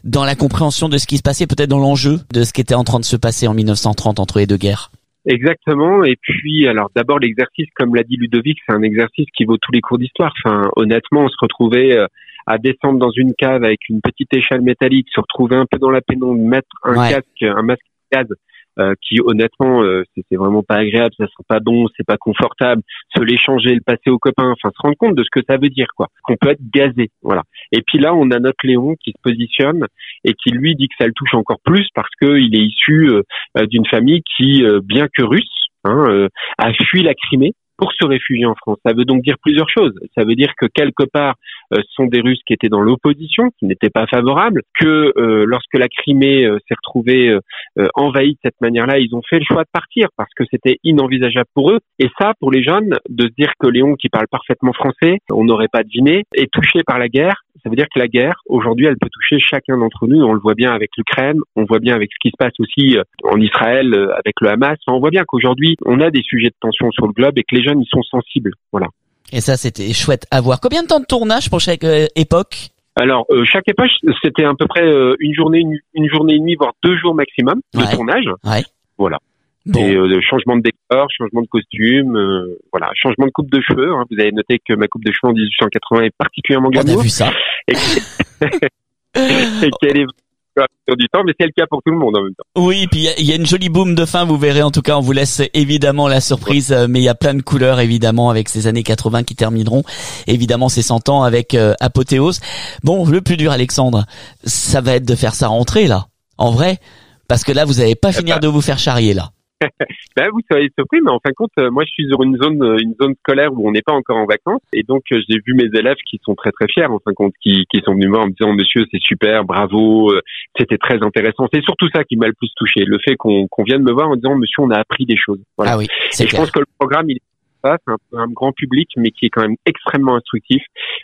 dans la compréhension de ce qui se passait, peut-être dans l'enjeu de ce qui était en train de se passer en 1930 entre les deux guerres. Exactement. Et puis, alors d'abord l'exercice, comme l'a dit Ludovic, c'est un exercice qui vaut tous les cours d'histoire. Enfin, honnêtement, on se retrouvait euh, à descendre dans une cave avec une petite échelle métallique, se retrouver un peu dans la pénombre, mettre un Ouais. casque, un masque de gaz, euh, qui honnêtement, euh, c'est vraiment pas agréable, ça sent pas bon, c'est pas confortable. Se l'échanger, le passer aux copains, enfin se rendre compte de ce que ça veut dire, quoi. Qu'on peut être gazé, voilà. Et puis là, on a notre Léon qui se positionne et qui lui dit que ça le touche encore plus parce que il est issu euh, euh, d'une famille qui, euh, bien que russe, hein, euh, a fui la Crimée pour se réfugier en France. Ça veut donc dire plusieurs choses. Ça veut dire que quelque part, sont des Russes qui étaient dans l'opposition, qui n'étaient pas favorables, que euh, lorsque la Crimée euh, s'est retrouvée euh, euh, envahie de cette manière-là, ils ont fait le choix de partir parce que c'était inenvisageable pour eux. Et ça, pour les jeunes, de se dire que Léon, qui parle parfaitement français, on n'aurait pas deviné, est touché par la guerre. Ça veut dire que la guerre, aujourd'hui, elle peut toucher chacun d'entre nous. On le voit bien avec l'Ukraine, on voit bien avec ce qui se passe aussi euh, en Israël euh, avec le Hamas. On voit bien qu'aujourd'hui, on a des sujets de tension sur le globe et que les jeunes, ils sont sensibles. Voilà. Et ça, c'était chouette à voir. Combien de temps de tournage pour chaque euh, époque? Alors, euh, chaque époque, c'était à peu près euh, une journée, une, une journée et demie, voire deux jours maximum de Ouais. tournage. Ouais. Voilà. Bon. Et euh, changement de décor, changement de costume, euh, voilà, changement de coupe de cheveux. hein. Vous avez noté que ma coupe de cheveux en 1880 est particulièrement On a glamour. vu ça. Et qu'elle est du temps, mais c'est le cas pour tout le monde en même temps. Oui, puis il y a- il y, a une jolie boum de fin, vous verrez. En tout cas, on vous laisse évidemment la surprise, euh, mais il y a plein de couleurs évidemment avec ces années 80 qui termineront. Évidemment, ces 100 ans avec euh, Apothéose. Bon, le plus dur, Alexandre, ça va être de faire sa rentrée là, en vrai, parce que là, vous n'allez pas finir de vous faire charrier là. Ben, vous soyez surpris, mais en fin de compte, euh, moi, je suis sur une zone, euh, une zone scolaire où on n'est pas encore en vacances, et donc euh, j'ai vu mes élèves qui sont très très fiers, en fin de compte, qui, qui sont venus me voir en me disant, Monsieur, c'est super, bravo, c'était très intéressant. C'est surtout ça qui m'a le plus touché, le fait qu'on qu'on vienne me voir en disant, Monsieur, on a appris des choses. Voilà. Ah oui, Et je pense que le programme, il est c'est un, un grand public, mais qui est quand même extrêmement instructif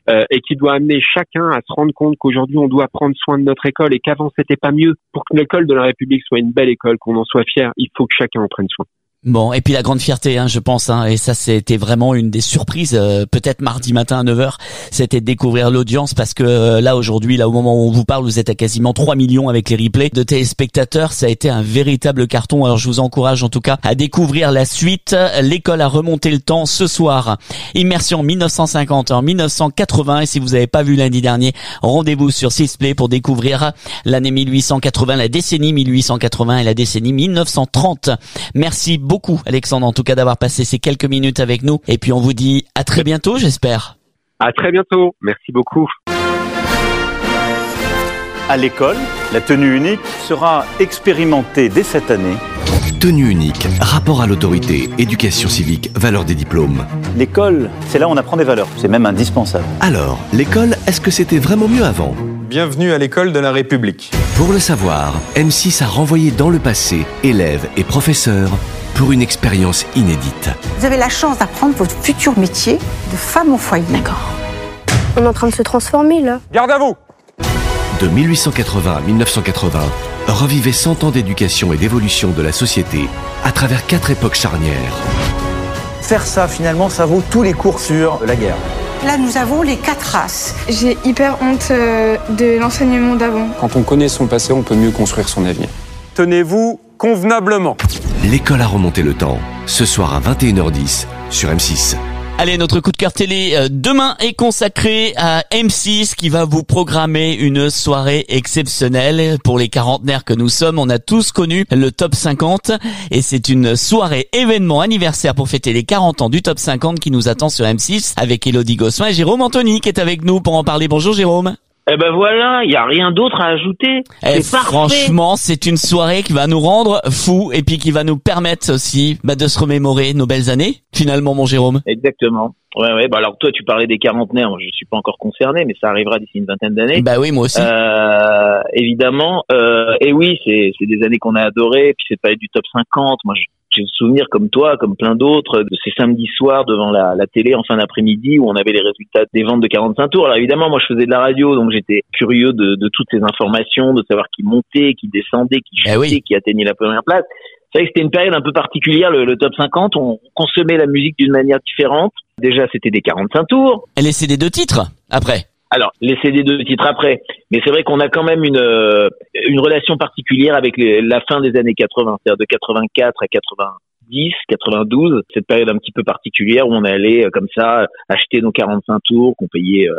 euh, et qui doit amener chacun à se rendre compte qu'aujourd'hui, on doit prendre soin de notre école et qu'avant, c'était pas mieux. Pour que l'école de la République soit une belle école, qu'on en soit fier, il faut que chacun en prenne soin. Bon, et puis la grande fierté, hein, je pense, hein, et ça c'était vraiment une des surprises, euh, peut-être mardi matin à 9h, c'était de découvrir l'audience parce que euh, là aujourd'hui, là au moment où on vous parle, vous êtes à quasiment 3 millions avec les replays de téléspectateurs, ça a été un véritable carton, alors je vous encourage en tout cas à découvrir la suite, l'école a remonté le temps ce soir, immersion 1950 en 1980, et si vous n'avez pas vu lundi dernier, rendez-vous sur Sisplay pour découvrir l'année 1880, la décennie 1880 et la décennie 1930. Merci beaucoup Alexandre en tout cas d'avoir passé ces quelques minutes avec nous et puis on vous dit à très bientôt j'espère. À très bientôt. Merci beaucoup. À l'école, la tenue unique sera expérimentée dès cette année. Tenue unique, rapport à l'autorité, éducation civique, valeur des diplômes. L'école, c'est là où on apprend des valeurs. C'est même indispensable. Alors, l'école, est-ce que c'était vraiment mieux avant? Bienvenue à l'école de la République. Pour le savoir, M6 a renvoyé dans le passé élèves et professeurs pour une expérience inédite. Vous avez la chance d'apprendre votre futur métier de femme au foyer. D'accord. On est en train de se transformer là. Garde à vous De 1880 à 1980, revivez 100 ans d'éducation et d'évolution de la société à travers quatre époques charnières. Faire ça, finalement, ça vaut tous les cours sur la guerre. Là, nous avons les quatre races. J'ai hyper honte euh, de l'enseignement d'avant. Quand on connaît son passé, on peut mieux construire son avenir. Tenez-vous convenablement. L'école a remonté le temps, ce soir à 21h10 sur M6. Allez, notre coup de cœur télé euh, demain est consacré à M6 qui va vous programmer une soirée exceptionnelle pour les quarantenaires que nous sommes. On a tous connu le top 50 et c'est une soirée événement anniversaire pour fêter les 40 ans du top 50 qui nous attend sur M6 avec Elodie Gossuin et Jérôme Anthony qui est avec nous pour en parler. Bonjour Jérôme. Eh ben voilà, il y a rien d'autre à ajouter. Eh, franchement, c'est une soirée qui va nous rendre fous et puis qui va nous permettre aussi bah, de se remémorer nos belles années. Finalement, mon Jérôme. Exactement. Ouais, ouais. Bah alors toi, tu parlais des quarantenaires. Moi, je suis pas encore concerné, mais ça arrivera d'ici une vingtaine d'années. Bah oui, moi aussi. Euh, évidemment. Euh, et oui, c'est c'est des années qu'on a adorées. Puis c'est pas du top 50. Moi, je, j'ai le souvenir comme toi, comme plein d'autres, de ces samedis soirs devant la, la télé en fin d'après-midi où on avait les résultats des ventes de 45 tours. Alors évidemment, moi je faisais de la radio, donc j'étais curieux de, de toutes ces informations, de savoir qui montait, qui descendait, qui chutait, qui atteignait la première place. C'est vrai que c'était une période un peu particulière, le, le top 50. On consommait la musique d'une manière différente. Déjà, c'était des 45 tours. Elle est CD de titres après. Alors, les CD de titres après. Mais c'est vrai qu'on a quand même une, euh, une relation particulière avec la fin des années 80, c'est-à-dire de 84 à 90, 92, cette période un petit peu particulière où on allait euh, comme ça acheter nos 45 tours qu'on payait euh,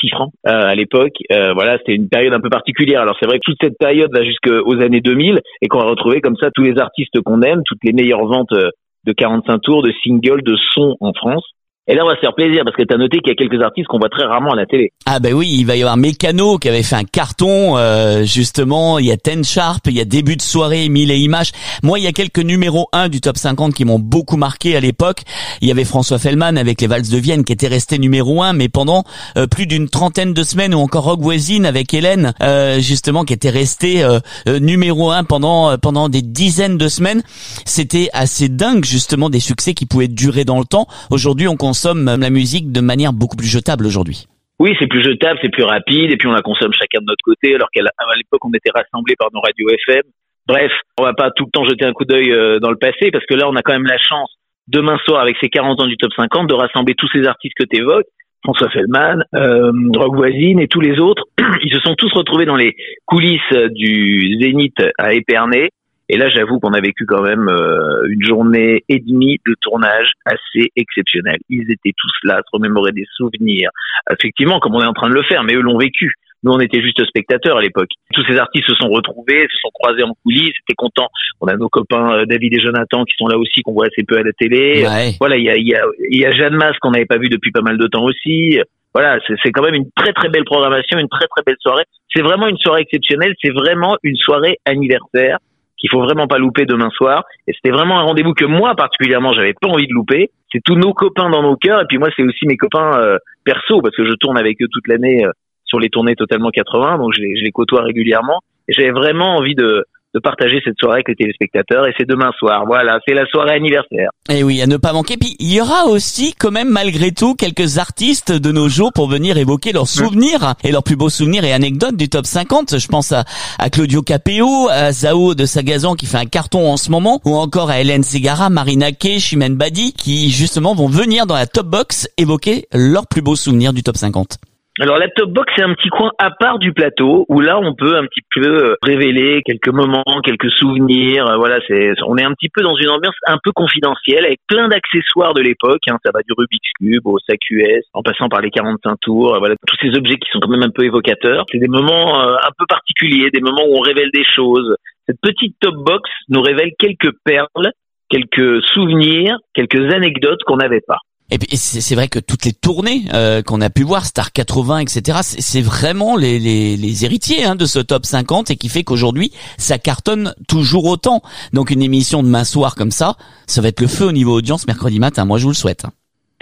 6 francs euh, à l'époque. Euh, voilà, c'était une période un peu particulière. Alors c'est vrai que toute cette période là jusqu'aux années 2000 et qu'on va retrouver comme ça tous les artistes qu'on aime, toutes les meilleures ventes euh, de 45 tours, de singles, de sons en France. Et là, on va se faire plaisir parce que tu as noté qu'il y a quelques artistes qu'on voit très rarement à la télé. Ah ben oui, il va y avoir Mécano qui avait fait un carton euh, justement, il y a Ten Sharp, il y a début de soirée, Mille et Images. Moi, il y a quelques numéros 1 du top 50 qui m'ont beaucoup marqué à l'époque. Il y avait François Fellman avec les valses de Vienne qui était resté numéro 1 mais pendant euh, plus d'une trentaine de semaines ou encore Rock Voisine avec Hélène euh, justement qui était resté euh, euh, numéro 1 pendant euh, pendant des dizaines de semaines. C'était assez dingue justement des succès qui pouvaient durer dans le temps. Aujourd'hui, on consomme euh, la musique de manière beaucoup plus jetable aujourd'hui. Oui, c'est plus jetable, c'est plus rapide, et puis on la consomme chacun de notre côté, alors qu'à l'époque, on était rassemblés par nos radios FM. Bref, on va pas tout le temps jeter un coup d'œil euh, dans le passé, parce que là, on a quand même la chance, demain soir, avec ces 40 ans du top 50, de rassembler tous ces artistes que tu évoques, François Feldman, euh, Rock Voisine et tous les autres. Ils se sont tous retrouvés dans les coulisses euh, du Zénith à Épernay. Et là, j'avoue qu'on a vécu quand même euh, une journée et demie de tournage assez exceptionnelle. Ils étaient tous là, à se remémorer des souvenirs. Effectivement, comme on est en train de le faire, mais eux l'ont vécu. Nous, on était juste spectateurs à l'époque. Tous ces artistes se sont retrouvés, se sont croisés en coulisses, étaient contents. On a nos copains euh, David et Jonathan qui sont là aussi, qu'on voit assez peu à la télé. Ouais. Voilà, il y a, y, a, y a Jeanne Masse qu'on n'avait pas vu depuis pas mal de temps aussi. Voilà, c'est quand même une très très belle programmation, une très très belle soirée. C'est vraiment une soirée exceptionnelle, c'est vraiment une soirée anniversaire qu'il faut vraiment pas louper demain soir. Et c'était vraiment un rendez-vous que moi particulièrement j'avais pas envie de louper. C'est tous nos copains dans nos cœurs et puis moi c'est aussi mes copains euh, perso parce que je tourne avec eux toute l'année euh, sur les tournées totalement 80, donc je les, je les côtoie régulièrement. Et j'avais vraiment envie de, de partager cette soirée avec les téléspectateurs. Et c'est demain soir. Voilà, c'est la soirée anniversaire. Et oui, à ne pas manquer. Puis il y aura aussi quand même malgré tout quelques artistes de nos jours pour venir évoquer leurs souvenirs et leurs plus beaux souvenirs et anecdotes du top 50. Je pense à, à Claudio Capéo, à Zao de Sagazan qui fait un carton en ce moment, ou encore à Hélène Segara, Marina Kay, Chimène Badi qui justement vont venir dans la top box évoquer leurs plus beaux souvenirs du top 50. Alors la top box c'est un petit coin à part du plateau où là on peut un petit peu euh, révéler quelques moments, quelques souvenirs. Euh, Voilà, c'est on est un petit peu dans une ambiance un peu confidentielle avec plein d'accessoires de l'époque. Hein, ça va du Rubik's cube au SAQS, en passant par les 45 tours. euh, Voilà, tous ces objets qui sont quand même un peu évocateurs. C'est des moments un peu particuliers, des moments où on révèle des choses. Cette petite top box nous révèle quelques perles, quelques souvenirs, quelques anecdotes qu'on n'avait pas. Et puis c'est vrai que toutes les tournées euh, qu'on a pu voir, Star 80, etc., c'est vraiment les, les, les héritiers hein, de ce top 50 et qui fait qu'aujourd'hui ça cartonne toujours autant. Donc une émission demain soir comme ça, ça va être le feu au niveau audience mercredi matin. Moi je vous le souhaite.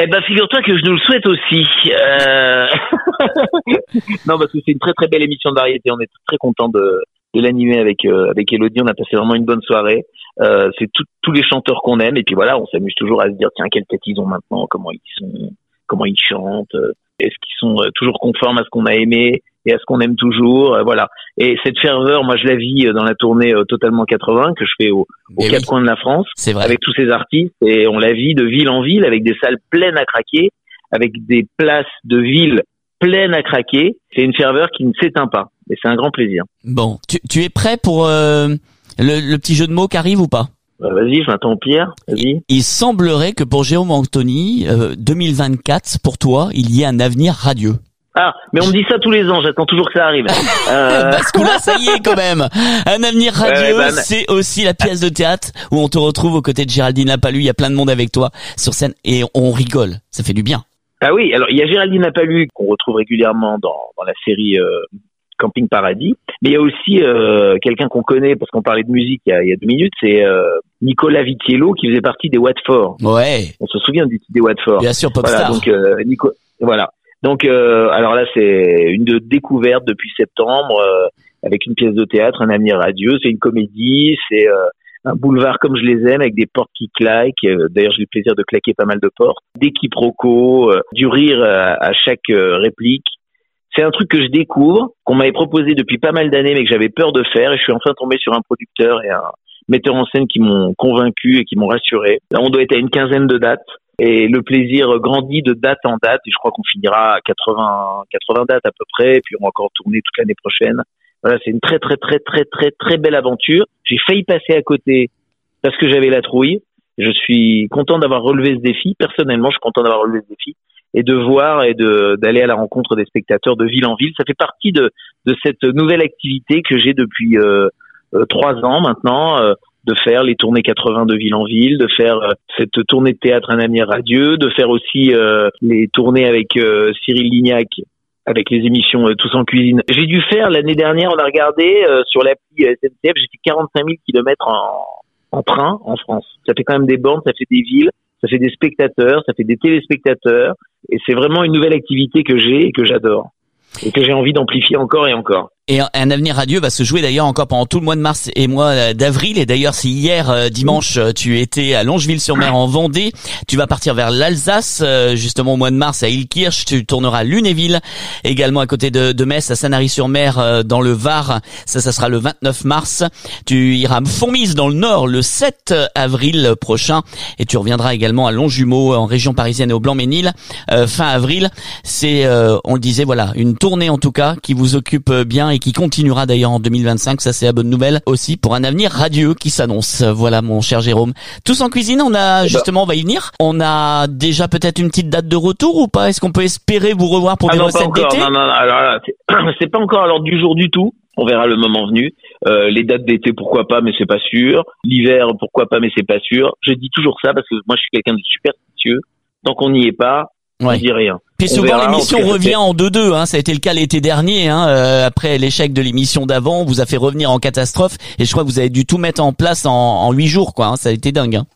Eh ben, figure-toi que je nous le souhaite aussi. Euh... non, parce que c'est une très très belle émission de variété. On est très content de, de l'animer avec euh, avec Elodie. On a passé vraiment une bonne soirée. Euh, c'est tous les chanteurs qu'on aime et puis voilà, on s'amuse toujours à se dire tiens quelle tête ils ont maintenant, comment ils sont, comment ils chantent, euh, est-ce qu'ils sont euh, toujours conformes à ce qu'on a aimé et à ce qu'on aime toujours, euh, voilà. Et cette ferveur, moi je la vis dans la tournée totalement 80 que je fais au, aux quatre oui. coins de la France C'est vrai. avec tous ces artistes et on la vit de ville en ville avec des salles pleines à craquer, avec des places de ville pleines à craquer. C'est une ferveur qui ne s'éteint pas et c'est un grand plaisir. Bon, tu, tu es prêt pour euh, le, le petit jeu de mots qui arrive ou pas? Euh, Vas-y, je m'attends au pire. Vas-y. Il semblerait que pour Jérôme Anthony, euh, 2024, pour toi, il y ait un avenir radieux. Ah, mais on me dit ça tous les ans. J'attends toujours que ça arrive. Euh, Parce que là, ça y est quand même. Un avenir radieux, bah, c'est aussi la pièce de théâtre où on te retrouve aux côtés de Géraldine Lapalu. Il y a plein de monde avec toi sur scène et on rigole. Ça fait du bien. Ah oui, alors il y a Géraldine Napalu qu'on retrouve régulièrement dans, dans la série euh, Camping Paradis, mais il y a aussi euh, quelqu'un qu'on connaît parce qu'on parlait de musique il y a, il y a deux minutes, c'est euh, Nicolas Vitiello qui faisait partie des Watford. Ouais. On se souvient du titre des Watford. Bien sûr, Voilà, Popstar. donc euh, Nico, voilà. Donc euh, alors là c'est une de découverte depuis septembre euh, avec une pièce de théâtre, un avenir radieux, c'est une comédie, c'est euh, un boulevard comme je les aime, avec des portes qui claquent. D'ailleurs, j'ai le plaisir de claquer pas mal de portes. Des quiproquos, euh, du rire à, à chaque réplique. C'est un truc que je découvre, qu'on m'avait proposé depuis pas mal d'années, mais que j'avais peur de faire. Et je suis enfin tombé sur un producteur et un metteur en scène qui m'ont convaincu et qui m'ont rassuré. Là, on doit être à une quinzaine de dates. Et le plaisir grandit de date en date. Et je crois qu'on finira à 80, 80 dates à peu près. Et puis on va encore tourner toute l'année prochaine. Voilà, c'est une très très très très très très belle aventure. J'ai failli passer à côté parce que j'avais la trouille. Je suis content d'avoir relevé ce défi. Personnellement, je suis content d'avoir relevé ce défi et de voir et de d'aller à la rencontre des spectateurs de ville en ville. Ça fait partie de de cette nouvelle activité que j'ai depuis euh, euh, trois ans maintenant. euh, de faire les tournées 80 de ville en ville, de faire euh, cette tournée de théâtre Un avenir radieux, de faire aussi euh, les tournées avec euh, Cyril Lignac avec les émissions Tous en cuisine. J'ai dû faire l'année dernière, on a regardé sur l'appli SNCF, j'ai fait 45 000 kilomètres en, en train en France. Ça fait quand même des bandes, ça fait des villes, ça fait des spectateurs, ça fait des téléspectateurs, et c'est vraiment une nouvelle activité que j'ai et que j'adore et que j'ai envie d'amplifier encore et encore. Et un avenir radieux va se jouer d'ailleurs encore pendant tout le mois de mars et mois euh, d'avril. Et d'ailleurs, si hier euh, dimanche euh, tu étais à Longeville-sur-Mer en Vendée, tu vas partir vers l'Alsace justement au mois de mars à Ilkirch. Tu tourneras à Lunéville, également à côté de, de Metz, à Sanary-sur-Mer dans le Var. Ça, ça sera le 29 mars. Tu iras à Fourmise dans le Nord le 7 avril prochain et tu reviendras également à Longjumeau en région parisienne et au Blanc-Ménil euh, fin avril. C'est, euh, on le disait, voilà, une tournée en tout cas qui vous occupe bien et qui continuera d'ailleurs en 2025. Ça, c'est la bonne nouvelle aussi pour un avenir radieux qui s'annonce. Voilà, mon cher Jérôme. Tous en cuisine, on a justement, on va y venir. On a déjà peut-être une petite date de retour ou pas? Est-ce qu'on peut espérer vous revoir pour Ah des non, recettes d'été? Non, non, non, alors là, c'est- pas encore à l'ordre du jour du tout. On verra le moment venu. Euh, les dates d'été, pourquoi pas, mais c'est pas sûr. L'hiver, pourquoi pas, mais c'est pas sûr. Je dis toujours ça parce que moi, je suis quelqu'un de superstitieux. Tant qu'on n'y est pas, on dit rien. Puis souvent l'émission revient en 2-2, hein. ça a été le cas l'été dernier, hein. Euh, après l'échec de l'émission d'avant, on vous a fait revenir en catastrophe, et je crois que vous avez dû tout mettre en place en, en 8 jours, quoi. hein. Ça a été dingue. Hein,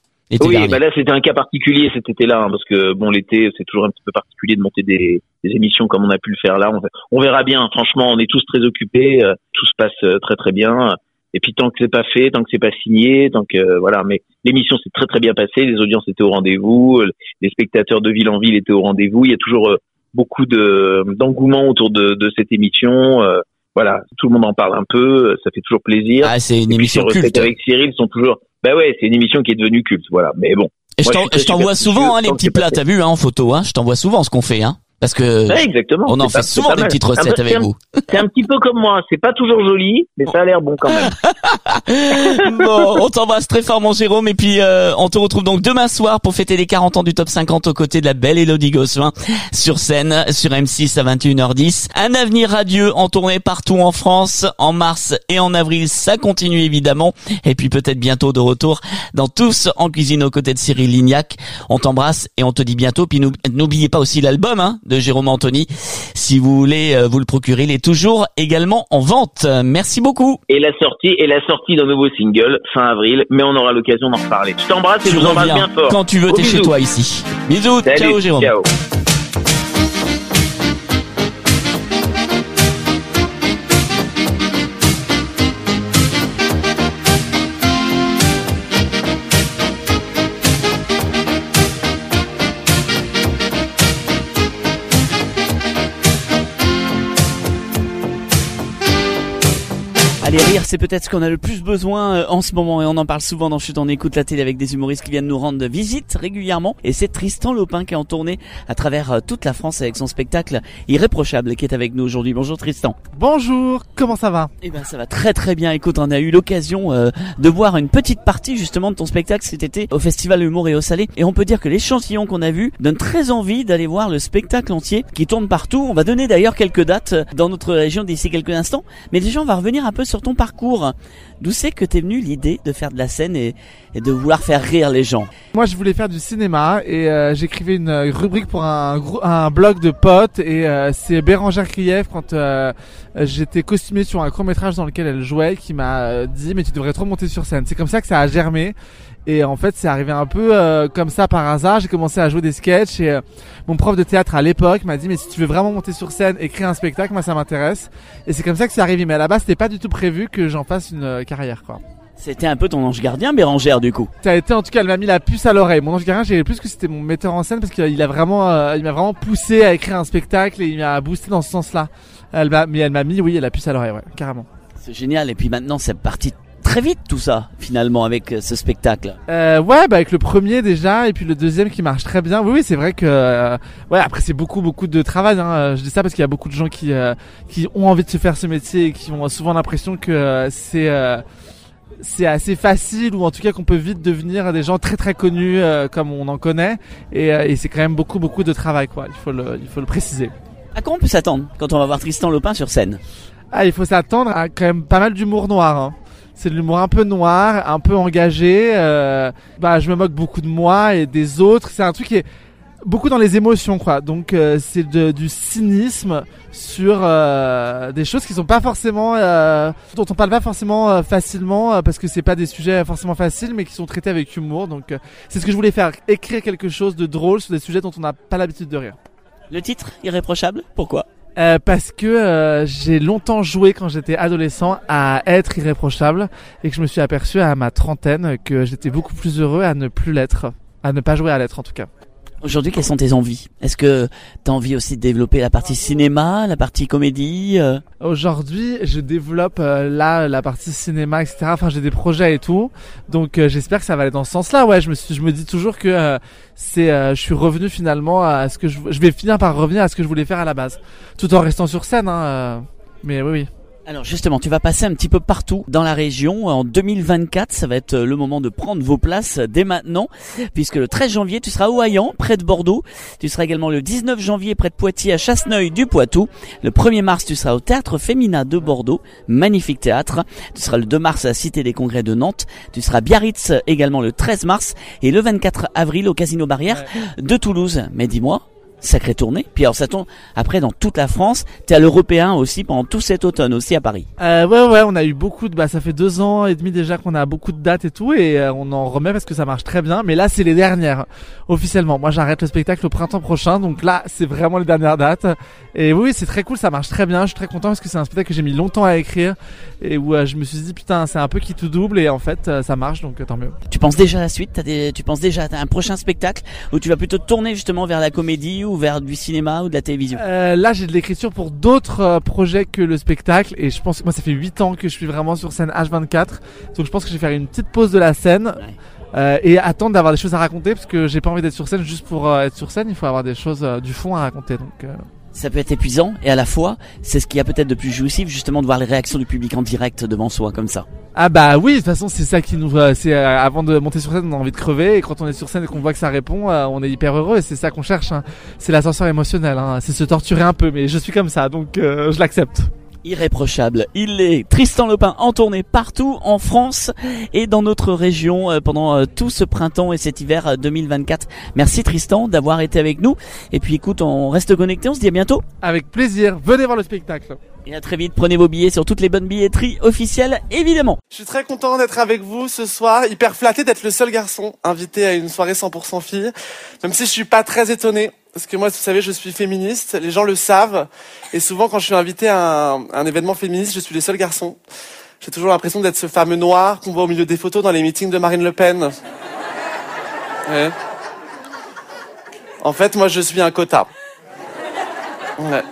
Oui, bah là c'était un cas particulier cet été-là, hein, parce que bon l'été c'est toujours un petit peu particulier de monter des, des émissions comme on a pu le faire là. On, on verra bien. Franchement, on est tous très occupés, euh, tout se passe euh, très très bien. Et puis tant que c'est pas fait, tant que c'est pas signé, tant que euh, voilà. Mais l'émission s'est très très bien passée, les audiences étaient au rendez-vous, euh, les spectateurs de ville en ville étaient au rendez-vous. Il y a toujours euh, beaucoup de d'engouement autour de, de cette émission. euh, voilà, tout le monde en parle un peu, ça fait toujours plaisir. Ah, c'est une Et puis, émission recettes culte. avec Cyril sont toujours. Bah ouais, c'est une émission qui est devenue culte, voilà. Mais bon. Et je Moi, t'envoie souvent hein, les petits plats, t'as vu hein, en photo, hein, je t'envoie souvent ce qu'on fait, hein, parce que Ouais, exactement. on en fait pas- souvent des petites peu- recettes avec un- vous. C'est un petit peu comme moi. C'est pas toujours joli, mais ça a l'air bon quand même. bon, on t'embrasse très fort mon Jérôme et puis euh, on te retrouve donc demain soir pour fêter les 40 ans du Top 50 aux côtés de la belle Elodie Gossuin sur scène sur M6 à 21h10. Un avenir radieux en tournée partout en France en mars et en avril, ça continue évidemment et puis peut-être bientôt de retour dans Tous en cuisine aux côtés de Cyril Lignac. On t'embrasse et on te dit bientôt puis nou- n'oubliez pas aussi l'album hein, de Jérôme Anthony. Si vous voulez euh, vous le procurer, il est toujours également en vente. Merci beaucoup. Et la sortie, et la sortie d'un nouveau single fin avril, mais on aura l'occasion d'en reparler. Je t'embrasse et je vous embrasse bien fort. quand tu veux, t'es chez toi ici. Bisous, Salut, ciao Jérôme. Ciao. Allez, rire, c'est peut-être ce qu'on a le plus besoin euh, en ce moment et on en parle souvent dans Chute, on écoute la télé avec des humoristes qui viennent nous rendre visite régulièrement et c'est Tristan Lopin qui est en tournée à travers euh, toute la France avec son spectacle Irréprochable qui est avec nous aujourd'hui. Bonjour Tristan. Bonjour, comment ça va? Eh ben ça va très très bien. Écoute, on a eu l'occasion euh, de voir une petite partie justement de ton spectacle cet été au Festival Humour et au Salé et on peut dire que l'échantillon qu'on a vu donne très envie d'aller voir le spectacle entier qui tourne partout. On va donner d'ailleurs quelques dates euh, dans notre région d'ici quelques instants, mais déjà on va revenir un peu sur parcours. D'où c'est que t'es venu l'idée de faire de la scène et, de vouloir faire rire les gens? Moi, je voulais faire du cinéma et euh, j'écrivais une rubrique pour un, blog de potes et euh, c'est Bérangère Krief quand euh, j'étais costumé sur un court métrage dans lequel elle jouait qui m'a dit mais tu devrais trop monter sur scène. C'est comme ça que ça a germé et en fait c'est arrivé un peu euh, comme ça par hasard. J'ai commencé à jouer des sketchs et euh, mon prof de théâtre à l'époque m'a dit mais si tu veux vraiment monter sur scène et créer un spectacle, moi ça m'intéresse et c'est comme ça que c'est arrivé. Mais à la base c'était pas du tout prévu que j'en fasse une euh, carrière quoi. C'était un peu ton ange gardien, Bérangère, du coup. Ça a été en tout cas, elle m'a mis la puce à l'oreille. Mon ange gardien, j'ai plus que c'était mon metteur en scène parce qu'il a vraiment, euh, il m'a vraiment poussé à écrire un spectacle et il m'a boosté dans ce sens-là. Elle m'a, mais elle m'a mis, oui, la puce à l'oreille, ouais, carrément. C'est génial. Et puis maintenant, c'est parti très vite tout ça, finalement, avec euh, ce spectacle. Euh, ouais, bah avec le premier déjà et puis le deuxième qui marche très bien. Oui, oui, c'est vrai que euh, ouais, après c'est beaucoup beaucoup de travail. Hein. Je dis ça parce qu'il y a beaucoup de gens qui euh, qui ont envie de se faire ce métier et qui ont souvent l'impression que c'est c'est assez facile ou en tout cas qu'on peut vite devenir des gens très très connus comme on en connaît et, et c'est quand même beaucoup beaucoup de travail quoi. Il faut le il faut le préciser. À quoi on peut s'attendre quand on va voir Tristan Lopin sur scène? Ah, il faut s'attendre à quand même pas mal d'humour noir. Hein. C'est de l'humour un peu noir, un peu engagé. euh, bah, je me moque beaucoup de moi et des autres. C'est un truc qui est beaucoup dans les émotions, quoi. Donc, euh, c'est du cynisme sur euh, des choses qui sont pas forcément, euh, dont on parle pas forcément euh, facilement euh, parce que c'est pas des sujets forcément faciles, mais qui sont traités avec humour. Donc, c'est ce que je voulais faire, écrire quelque chose de drôle sur des sujets dont on n'a pas l'habitude de rire. Le titre, Irréprochable Pourquoi? Euh, parce que euh, j'ai longtemps joué quand j'étais adolescent à être irréprochable et que je me suis aperçu à ma trentaine que j'étais beaucoup plus heureux à ne plus l'être, à ne pas jouer à l'être en tout cas. Aujourd'hui, quelles sont tes envies? Est-ce que tu as envie aussi de développer la partie cinéma, la partie comédie euh? Aujourd'hui, je développe euh, là la partie cinéma, etc. Enfin, j'ai des projets et tout, donc euh, j'espère que ça va aller dans ce sens-là. Ouais, je me suis, je me dis toujours que euh, c'est, euh, je suis revenu finalement à ce que je, je vais finir par revenir à ce que je voulais faire à la base, tout en restant sur scène. Hein, euh, mais oui, oui. Alors justement, tu vas passer un petit peu partout dans la région. En 2024, ça va être euh, le moment de prendre vos places dès maintenant, puisque le 13 janvier, tu seras au Hayan, près de Bordeaux. Tu seras également le 19 janvier près de Poitiers, à Chasseneuil du Poitou. Le 1er mars, tu seras au Théâtre Féminin de Bordeaux, magnifique théâtre. Tu seras le 2 mars à la Cité des Congrès de Nantes. Tu seras à Biarritz également le 13 mars et le 24 avril au Casino Barrière de Toulouse. Mais dis-moi, sacrée tournée. Puis alors ça tourne après dans toute la France. T'es à l'Européen aussi pendant tout cet automne aussi à Paris. Euh, ouais, ouais, on a eu beaucoup de, bah, ça fait deux ans et demi déjà qu'on a beaucoup de dates et tout, et euh, on en remet parce que ça marche très bien. Mais là, c'est les dernières, officiellement. Moi, j'arrête le spectacle au printemps prochain, donc là, c'est vraiment les dernières dates. Et oui, c'est très cool, ça marche très bien. Je suis très content parce que c'est un spectacle que j'ai mis longtemps à écrire et où euh, je me suis dit putain, c'est un peu qui tout double et en fait, euh, ça marche, donc tant mieux. Tu penses déjà à la suite? Des, Tu penses déjà à un prochain spectacle où tu vas plutôt tourner justement vers la comédie ou vers du cinéma ou de la télévision Euh, là, j'ai de l'écriture pour d'autres euh, projets que le spectacle et je pense que moi, ça fait 8 ans que je suis vraiment sur scène H24, donc je pense que je vais faire une petite pause de la scène. Euh, et attendre d'avoir des choses à raconter parce que j'ai pas envie d'être sur scène juste pour euh, être sur scène, il faut avoir des choses euh, du fond à raconter. Donc euh, Ça peut être épuisant et à la fois, c'est ce qu'il y a peut-être de plus jouissif justement de voir les réactions du public en direct devant soi comme ça. Ah bah oui, de toute façon c'est ça qui nous euh, c'est euh, avant de monter sur scène on a envie de crever et quand on est sur scène et qu'on voit que ça répond euh, on est hyper heureux et c'est ça qu'on cherche hein. c'est l'ascenseur émotionnel hein. c'est se torturer un peu mais je suis comme ça donc je l'accepte. Irréprochable. Il est Tristan Lopin en tournée partout en France et dans notre région euh, pendant euh, tout ce printemps et cet hiver euh, 2024. Merci Tristan d'avoir été avec nous. Et puis écoute, on reste connecté, on se dit à bientôt. Avec plaisir, venez voir le spectacle. Et à très vite, prenez vos billets sur toutes les bonnes billetteries officielles, évidemment. Je suis très content d'être avec vous ce soir, hyper flatté d'être le seul garçon invité à une soirée 100% fille, même si je suis pas très étonné, parce que moi, vous savez, je suis féministe, les gens le savent, et souvent quand je suis invité à un, événement féministe, je suis le seul garçon. J'ai toujours l'impression d'être ce fameux noir qu'on voit au milieu des photos dans les meetings de Marine Le Pen. Ouais. En fait, moi, je suis un quota. Ouais.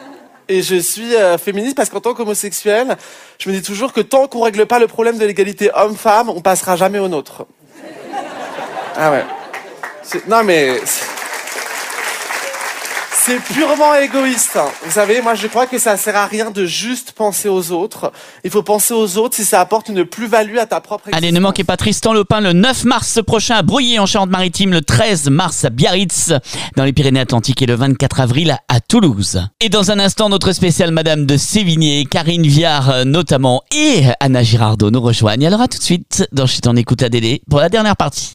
Et je suis euh, féministe parce qu'en tant qu'homosexuel, je me dis toujours que tant qu'on règle pas le problème de l'égalité homme-femme, on passera jamais au nôtre. Ah ouais. Non mais c'est- purement égoïste. Vous savez, moi je crois que ça sert à rien de juste penser aux autres. Il faut penser aux autres si ça apporte une plus-value à ta propre Allez, ne manquez pas Tristan Lopin le 9 mars prochain à Brouillé en Charente-Maritime, le 13 mars à Biarritz dans les Pyrénées-Atlantiques et le 24 avril à Toulouse. Et dans un instant, notre spéciale Madame de Sévigné, Karine Viard euh, notamment et Anna Girardot nous rejoignent. Alors à tout de suite dans Chut on écoute la DD pour la dernière partie.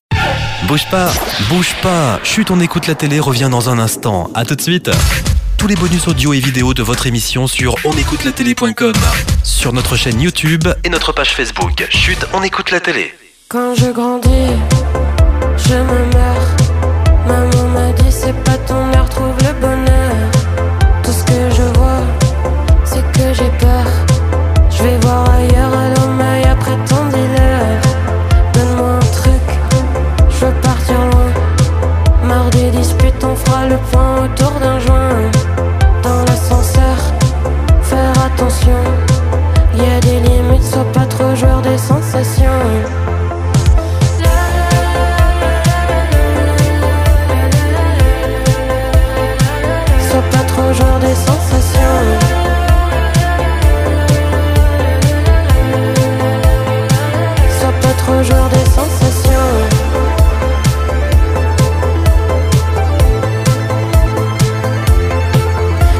Bouge pas, bouge pas. Chut, on écoute la télé revient dans un instant. À tout de suite. Tous les bonus audio et vidéo de votre émission sur onécoutelatélé.com, sur notre chaîne YouTube et notre page Facebook. Chut, on écoute la télé. Quand je grandis, je me meurs. Maman m'a dit trouve le bonheur. Tout ce que je vois, c'est que j'ai peur. Je vais voir ailleurs, all upon